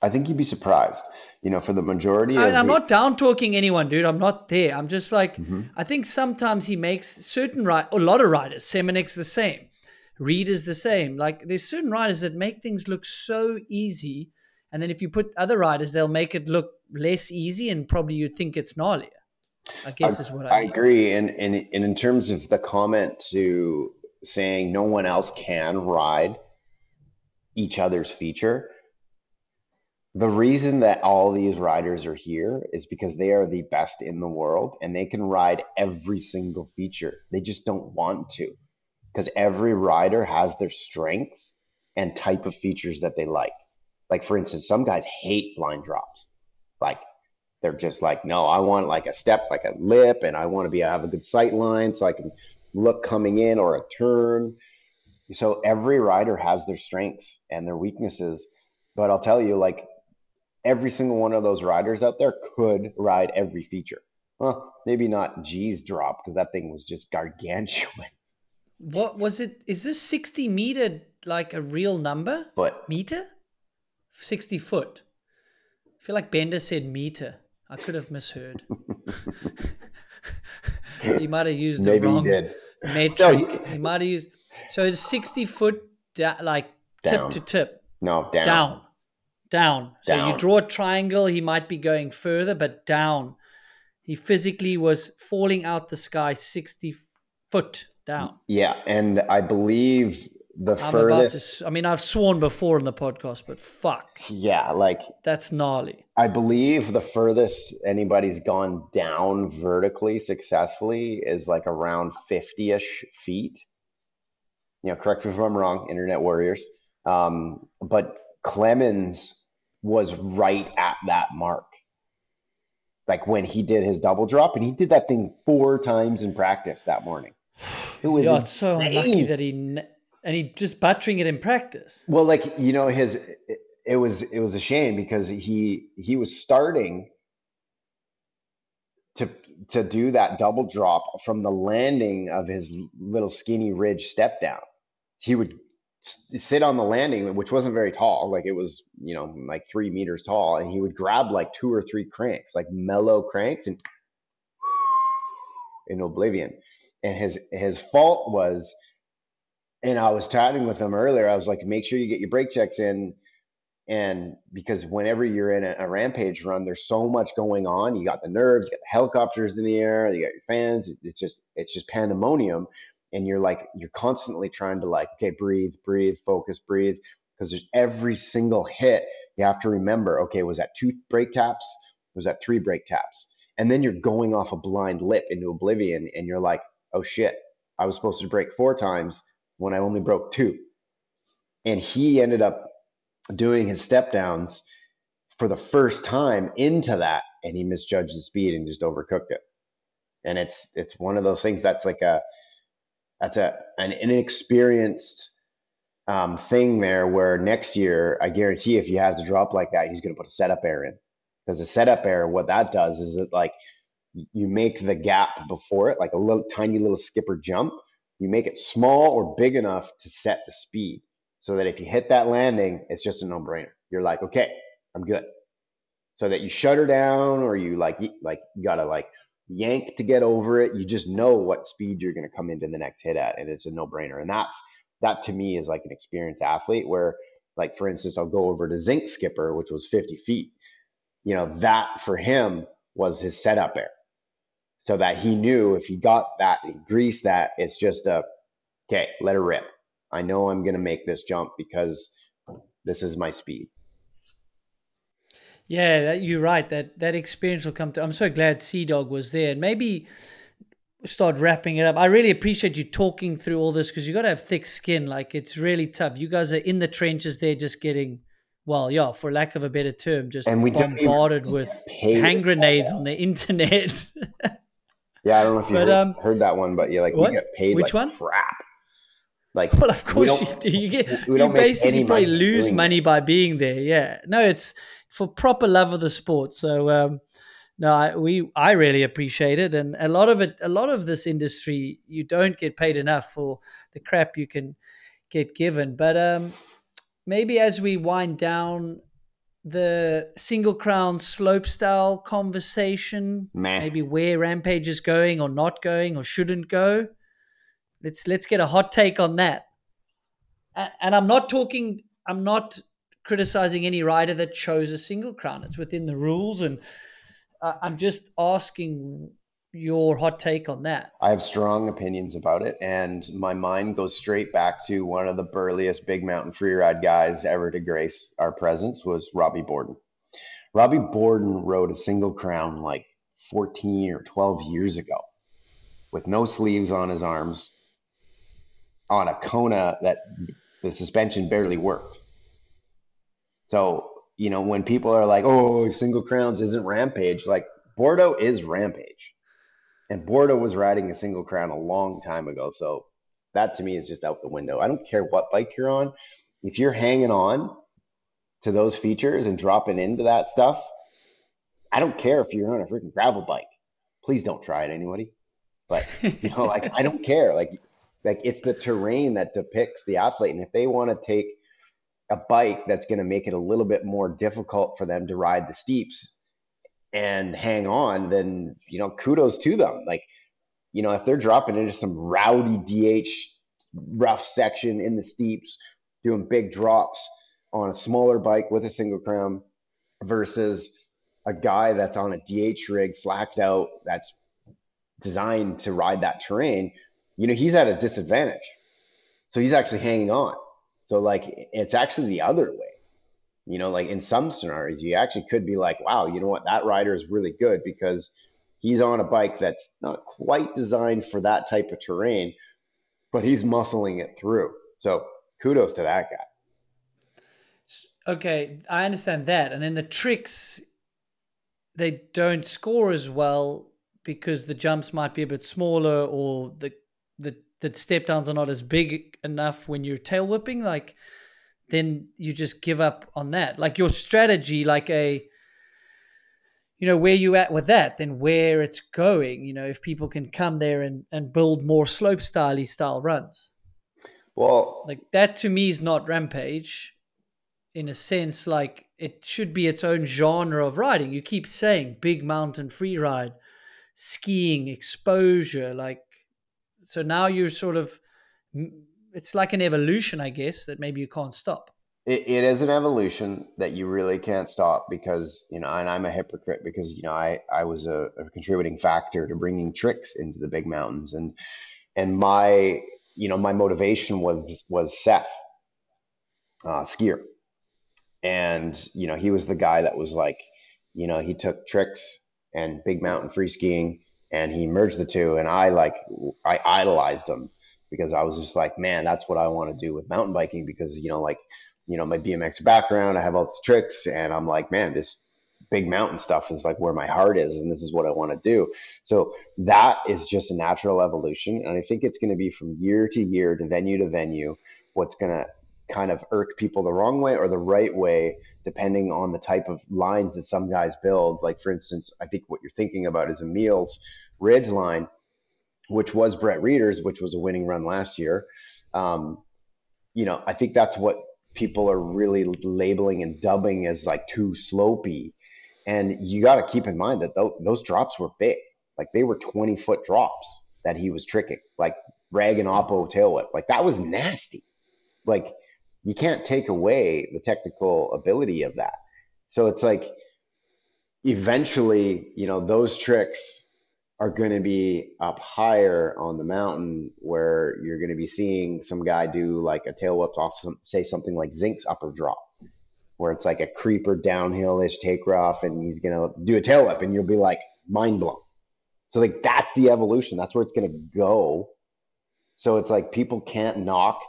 I think you'd be surprised. You know, for the majority I, of I'm the- not down talking anyone, dude. I'm not there. I'm just like, Mm-hmm. I think sometimes he makes certain right, a lot of riders, Semenuk's the same, Reed is the same. Like, there's certain riders that make things look so easy. And then if you put other riders, they'll make it look less easy and probably you'd think it's gnarlier. I guess is what I, I mean. agree. And, and and in terms of the comment to saying no one else can ride each other's feature, the reason that all these riders are here is because they are the best in the world and they can ride every single feature. They just don't want to because every rider has their strengths and type of features that they like. Like for instance, some guys hate blind drops. Like they're just like, no, I want like a step, like a lip, and I want to be I have a good sight line so I can look coming in or a turn. So every rider has their strengths and their weaknesses. But I'll tell you, like every single one of those riders out there could ride every feature. Well, maybe not G's drop because that thing was just gargantuan. What was it? Is this 60 meter like a real number? But Meter? 60 foot. I feel like Bender said meter. I could have misheard. *laughs* he might have used the maybe he wrong did. metric. he might have used. So it's 60 foot, da- like Down. tip to tip, No, down. down, down. So you draw a triangle, he might be going further, but down. He physically was falling out the sky 60 foot down. Yeah, and I believe the I'm furthest. to. I mean, I've sworn before in the podcast, but fuck, Yeah, like that's gnarly. I believe the furthest anybody's gone down vertically successfully is like around 50 ish feet. You know, correct me if I'm wrong, Internet Warriors. Um, but Clemens was right at that mark. Like when he did his double drop, and he did that thing four times in practice that morning. It was so unlucky that he and he just buttering it in practice. Well, like you know, his it, it was it was a shame because he he was starting to to do that double drop from the landing of his little skinny ridge step down. He would sit on the landing, which wasn't very tall, like it was you know like three meters tall, and he would grab like two or three cranks, like mellow cranks, and in oblivion. And his his fault was and I was chatting with him earlier. I was like, make sure you get your brake checks in. And because whenever you're in a, a rampage run, there's so much going on. You got the nerves, you got the helicopters in the air, you got your fans. It's just it's just pandemonium. And you're like, you're constantly trying to like, okay, breathe, breathe, focus, breathe. Because there's every single hit. You have to remember, okay, was that two brake taps? Was that three brake taps? And then you're going off a blind lip into oblivion, and you're like, oh shit, I was supposed to break four times when I only broke two. And he ended up doing his step downs for the first time into that, and he misjudged the speed and just overcooked it. And it's it's one of those things that's like a that's a an inexperienced um, thing there where next year I guarantee if he has a drop like that, he's going to put a setup air in because a setup air, what that does is it like you make the gap before it like a little tiny little skipper jump you make it small or big enough to set the speed so that if you hit that landing, it's just a no brainer. You're like, okay, I'm good. So that you shut her down or you like, like you gotta like yank to get over it. You just know what speed you're gonna come into the next hit at, and it's a no brainer. And that's that to me is like an experienced athlete where, like for instance, I'll go over to Zink Skipper, which was 50 feet. You know, that for him was his setup air so that he knew if he got that, he greased that, it's just a, okay, let her rip. I know I'm going to make this jump because this is my speed. Yeah, that, you're right. That that experience will come to. I'm so glad Sea Dog was there, and maybe start wrapping it up. I really appreciate you talking through all this because you got to have thick skin. Like it's really tough. You guys are in the trenches there, just getting, well, yeah, for lack of a better term, just And we bombarded with hand grenades on the internet. *laughs* Yeah, I don't know if you But, heard, um, heard that one, but yeah, like what? we get paid Which like one? crap. Like well, of course you don't- You get we you basically probably money lose money by being there. Yeah, no, it's for proper love of the sport. So um, no, I, we I really appreciate it, and a lot of it, a lot of this industry, you don't get paid enough for the crap you can get given. But um, maybe as we wind down the single crown slope style conversation, Meh. maybe where Rampage is going or not going or shouldn't go. Let's let's get a hot take on that. A- And I'm not talking. I'm not criticizing any rider that chose a single crown. It's within the rules, and uh, I'm just asking your hot take on that. I have strong opinions about it, and my mind goes straight back to one of the burliest big mountain freeride guys ever to grace our presence was Robbie Bourdon. Robbie Bourdon rode a single crown like 14 or 12 years ago with no sleeves on his arms on a Kona that the suspension barely worked. So, you know, when people are like, oh, single crowns isn't Rampage, like Bourdon is Rampage. And Bourdon was riding a single crown a long time ago. So that to me is just out the window. I don't care what bike you're on. If you're hanging on to those features and dropping into that stuff, I don't care if you're on a freaking gravel bike. Please don't try it, anybody. But you know, like I don't care. Like like it's the terrain that depicts the athlete. And if they want to take a bike that's going to make it a little bit more difficult for them to ride the steeps and hang on, then you know, kudos to them. Like, you know, if they're dropping into some rowdy DH rough section in the steeps, doing big drops on a smaller bike with a single crown versus a guy that's on a DH rig slacked out that's designed to ride that terrain, you know, he's at a disadvantage. So he's actually hanging on. So like it's actually the other way. You know, like in some scenarios, you actually could be like, wow, you know what, that rider is really good because he's on a bike that's not quite designed for that type of terrain, but he's muscling it through. So kudos to that guy. Okay, I understand that. And then the tricks, they don't score as well because the jumps might be a bit smaller or the the the step downs are not as big enough when you're tail whipping. Like then you just give up on that. Like your strategy, like a you know where you at with that, then where it's going. You know if people can come there and and build more slope styley style runs. Well, Like that to me is not rampage. In a sense, like it should be its own genre of riding. You keep saying big mountain free ride, skiing, exposure, like so now you're sort of it's like an evolution, I guess, that maybe you can't stop. it, it is an evolution that you really can't stop because you know and i'm a hypocrite because you know i i was a, a contributing factor to bringing tricks into the big mountains and and my you know my motivation was was seth uh, skier and you know he was the guy that was like you know he took tricks and big mountain free skiing and he merged the two and i like i idolized him because i was just like man that's what i want to do with mountain biking because you know like you know my bmx background i have all these tricks and i'm like man this big mountain stuff is like where my heart is and this is what i want to do so that is just a natural evolution and i think it's going to be from year to year to venue to venue what's going to kind of irk people the wrong way or the right way depending on the type of lines that some guys build. Like for instance i think what you're thinking about is emil's ridge line which was Brett Rheeder's which was a winning run last year. Um, you know i think that's what people are really labeling and dubbing as like too slopey. And you got to keep in mind that th- those drops were big. Like they were 20 foot drops that he was tricking like rag and oppo tail whip like that was nasty. Like you can't take away the technical ability of that. So it's like eventually, you know, those tricks are going to be up higher on the mountain where you're going to be seeing some guy do like a tail whip off some, say something like Zink's upper drop, where it's like a creeper downhill ish take off and he's going to do a tail whip and you'll be like mind blown. So like that's the evolution. That's where it's going to go. So it's like people can't knock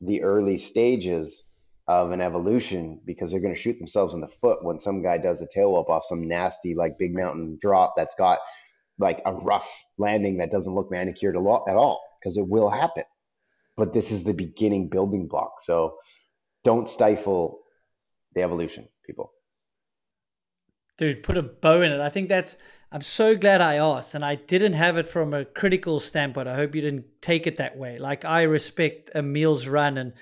the early stages of an evolution because they're going to shoot themselves in the foot when some guy does a tail whip off some nasty like big mountain drop that's got like a rough landing that doesn't look manicured a lot at all because it will happen but this is the beginning building block so don't stifle the evolution people Dude, put a bow in it. I think that's. I'm so glad I asked, and I didn't have it from a critical standpoint. I hope you didn't take it that way. Like I respect Emil's run and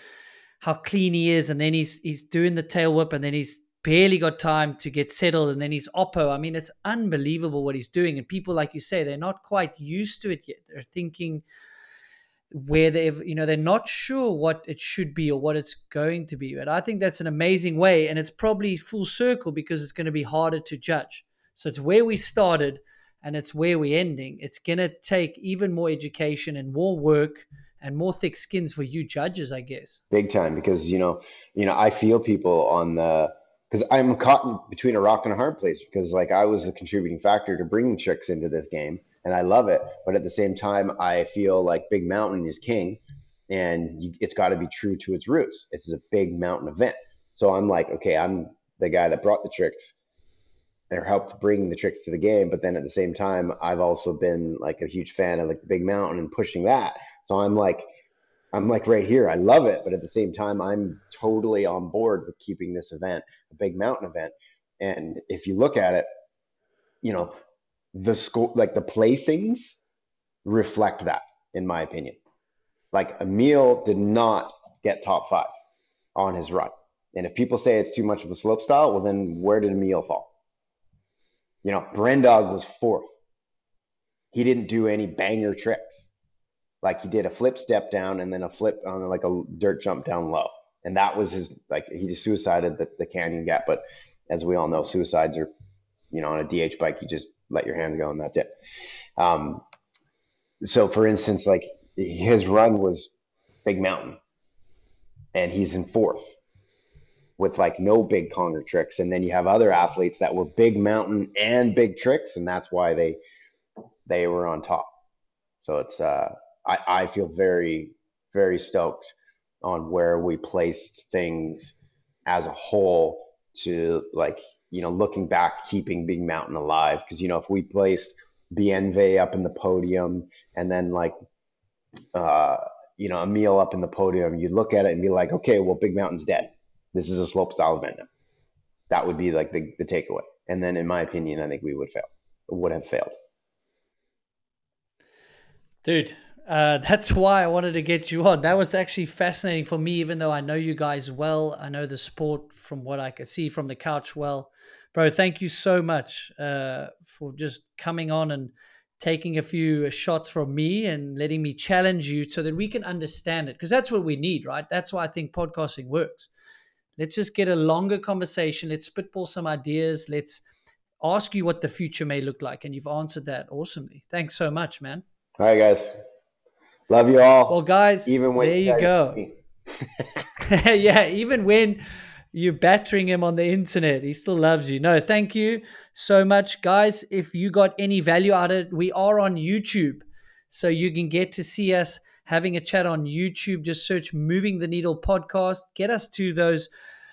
how clean he is, and then he's he's doing the tail whip, and then he's barely got time to get settled, and then he's oppo. I mean, it's unbelievable what he's doing, and people, like you say, they're not quite used to it yet. They're thinking where they've you know they're not sure what it should be or what it's going to be but i think that's an amazing way and it's probably full circle because it's going to be harder to judge so it's where we started and it's where we're ending it's going to take even more education and more work and more thick skins for you judges i guess big time because you know you know i feel people on the because i'm caught between a rock and a hard place because like i was a contributing factor to bringing chicks into this game and I love it. But at the same time, I feel like Big Mountain is king, and you, it's got to be true to its roots. Is a big mountain event, so I'm like, okay, I'm the guy that brought the tricks or helped bring the tricks to the game. But then at the same time, I've also been like a huge fan of like the Big Mountain and pushing that. So I'm like, I'm like right here. I love it, but at the same time, I'm totally on board with keeping this event a big mountain event. And if you look at it, you know, the score, like the placings reflect that, in my opinion. Like Emil did not get top five on his run. And if people say it's too much of a slope style, well, then where did Emil fall? You know, Brendog was fourth. He didn't do any banger tricks. Like he did a flip step down and then a flip on like a dirt jump down low. And that was his, like he just suicided the, the canyon gap. But as we all know, suicides are, you know, on a DH bike, you just let your hands go and that's it. Um, so for instance, like his run was Big Mountain and he's in fourth with like no big conger tricks. And then you have other athletes that were big mountain and big tricks. And that's why they, they were on top. So it's, uh, I, I feel very, very stoked on where we placed things as a whole to like you know, looking back, keeping Big Mountain alive. Because, you know, if we placed Bienve up in the podium and then like, uh, you know, Emil up in the podium, you look at it and be like, okay, well, Big Mountain's dead. This is a slope style event. That would be like the, the takeaway. And then, in my opinion, I think we would fail, would have failed. Dude, uh, that's why I wanted to get you on. That was actually fascinating for me, even though I know you guys well. I know the sport from what I could see from the couch well bro, thank you so much uh, for just coming on and taking a few shots from me and letting me challenge you so that we can understand it because that's what we need right that's why i think podcasting works let's just get a longer conversation let's spitball some ideas let's ask you what the future may look like and you've answered that awesomely thanks so much man all right guys love you all well guys even when there you go *laughs* yeah even when you're battering him on the internet. He still loves you. No, thank you so much, guys. If you got any value out of it, we are on YouTube. So you can get to see us having a chat on YouTube. Just search Moving the Needle podcast. Get us to those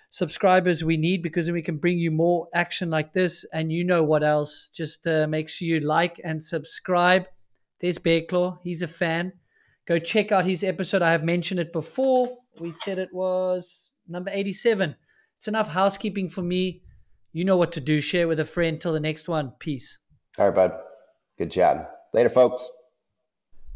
subscribers we need because then we can bring you more action like this. And you know what else? Just uh, make sure you like and subscribe. There's Bear Claw. He's a fan. Go check out his episode. I have mentioned it before. We said it was number 87 it's enough housekeeping for me. You know what to do. Share with a friend. Till the next one. Peace. All right, bud. Good chatting. Later, folks.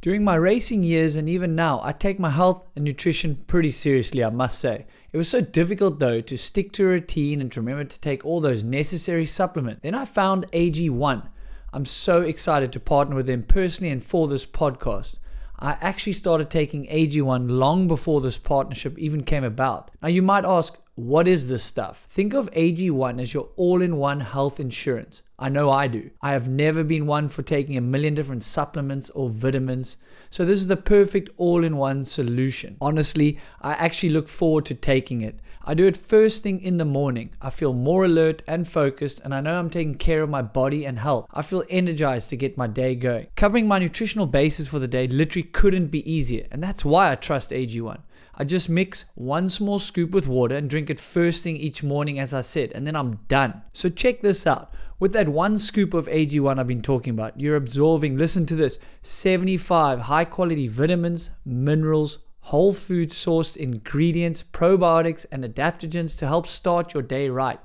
During my racing years and even now, I take my health and nutrition pretty seriously, I must say. It was so difficult though to stick to a routine and to remember to take all those necessary supplements. Then I found AG1. I'm so excited to partner with them personally and for this podcast. I actually started taking AG1 long before this partnership even came about. Now, you might ask, what is this stuff? Think of AG1 as your all in one health insurance. I know I do. I have never been one for taking a million different supplements or vitamins. So, this is the perfect all in one solution. Honestly, I actually look forward to taking it. I do it first thing in the morning. I feel more alert and focused, and I know I'm taking care of my body and health. I feel energized to get my day going. Covering my nutritional basis for the day literally couldn't be easier, and that's why I trust AG1. I just mix one small scoop with water and drink it first thing each morning, as I said, and then I'm done. So check this out. With that one scoop of AG1 I've been talking about, you're absorbing, listen to this, 75 high quality vitamins, minerals, whole food sourced ingredients, probiotics, and adaptogens to help start your day right.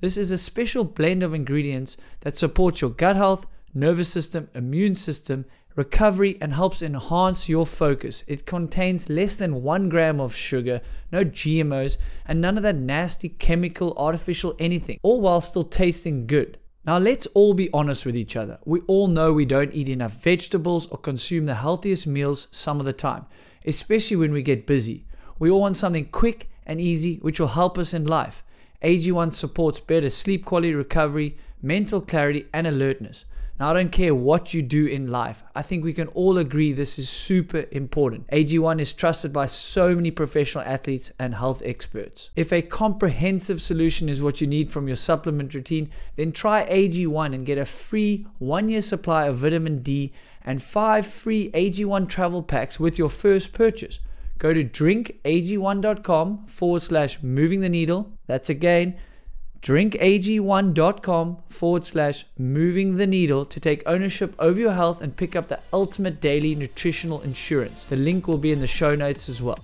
This is a special blend of ingredients that supports your gut health, nervous system, immune system, recovery, and helps enhance your focus. It contains less than one gram of sugar, no GMOs, and none of that nasty chemical, artificial anything, all while still tasting good. Now, let's all be honest with each other. We all know we don't eat enough vegetables or consume the healthiest meals some of the time, especially when we get busy. We all want something quick and easy, which will help us in life. AG1 supports better sleep quality, recovery, mental clarity, and alertness. Now, I don't care what you do in life. I think we can all agree this is super important. AG1 is trusted by so many professional athletes and health experts. If a comprehensive solution is what you need from your supplement routine, then try AG1 and get a free one year supply of vitamin D and five free AG1 travel packs with your first purchase. Go to drinkag1.com forward slash moving the needle. That's again drinkag1.com forward slash moving the needle to take ownership over your health and pick up the ultimate daily nutritional insurance. The link will be in the show notes as well.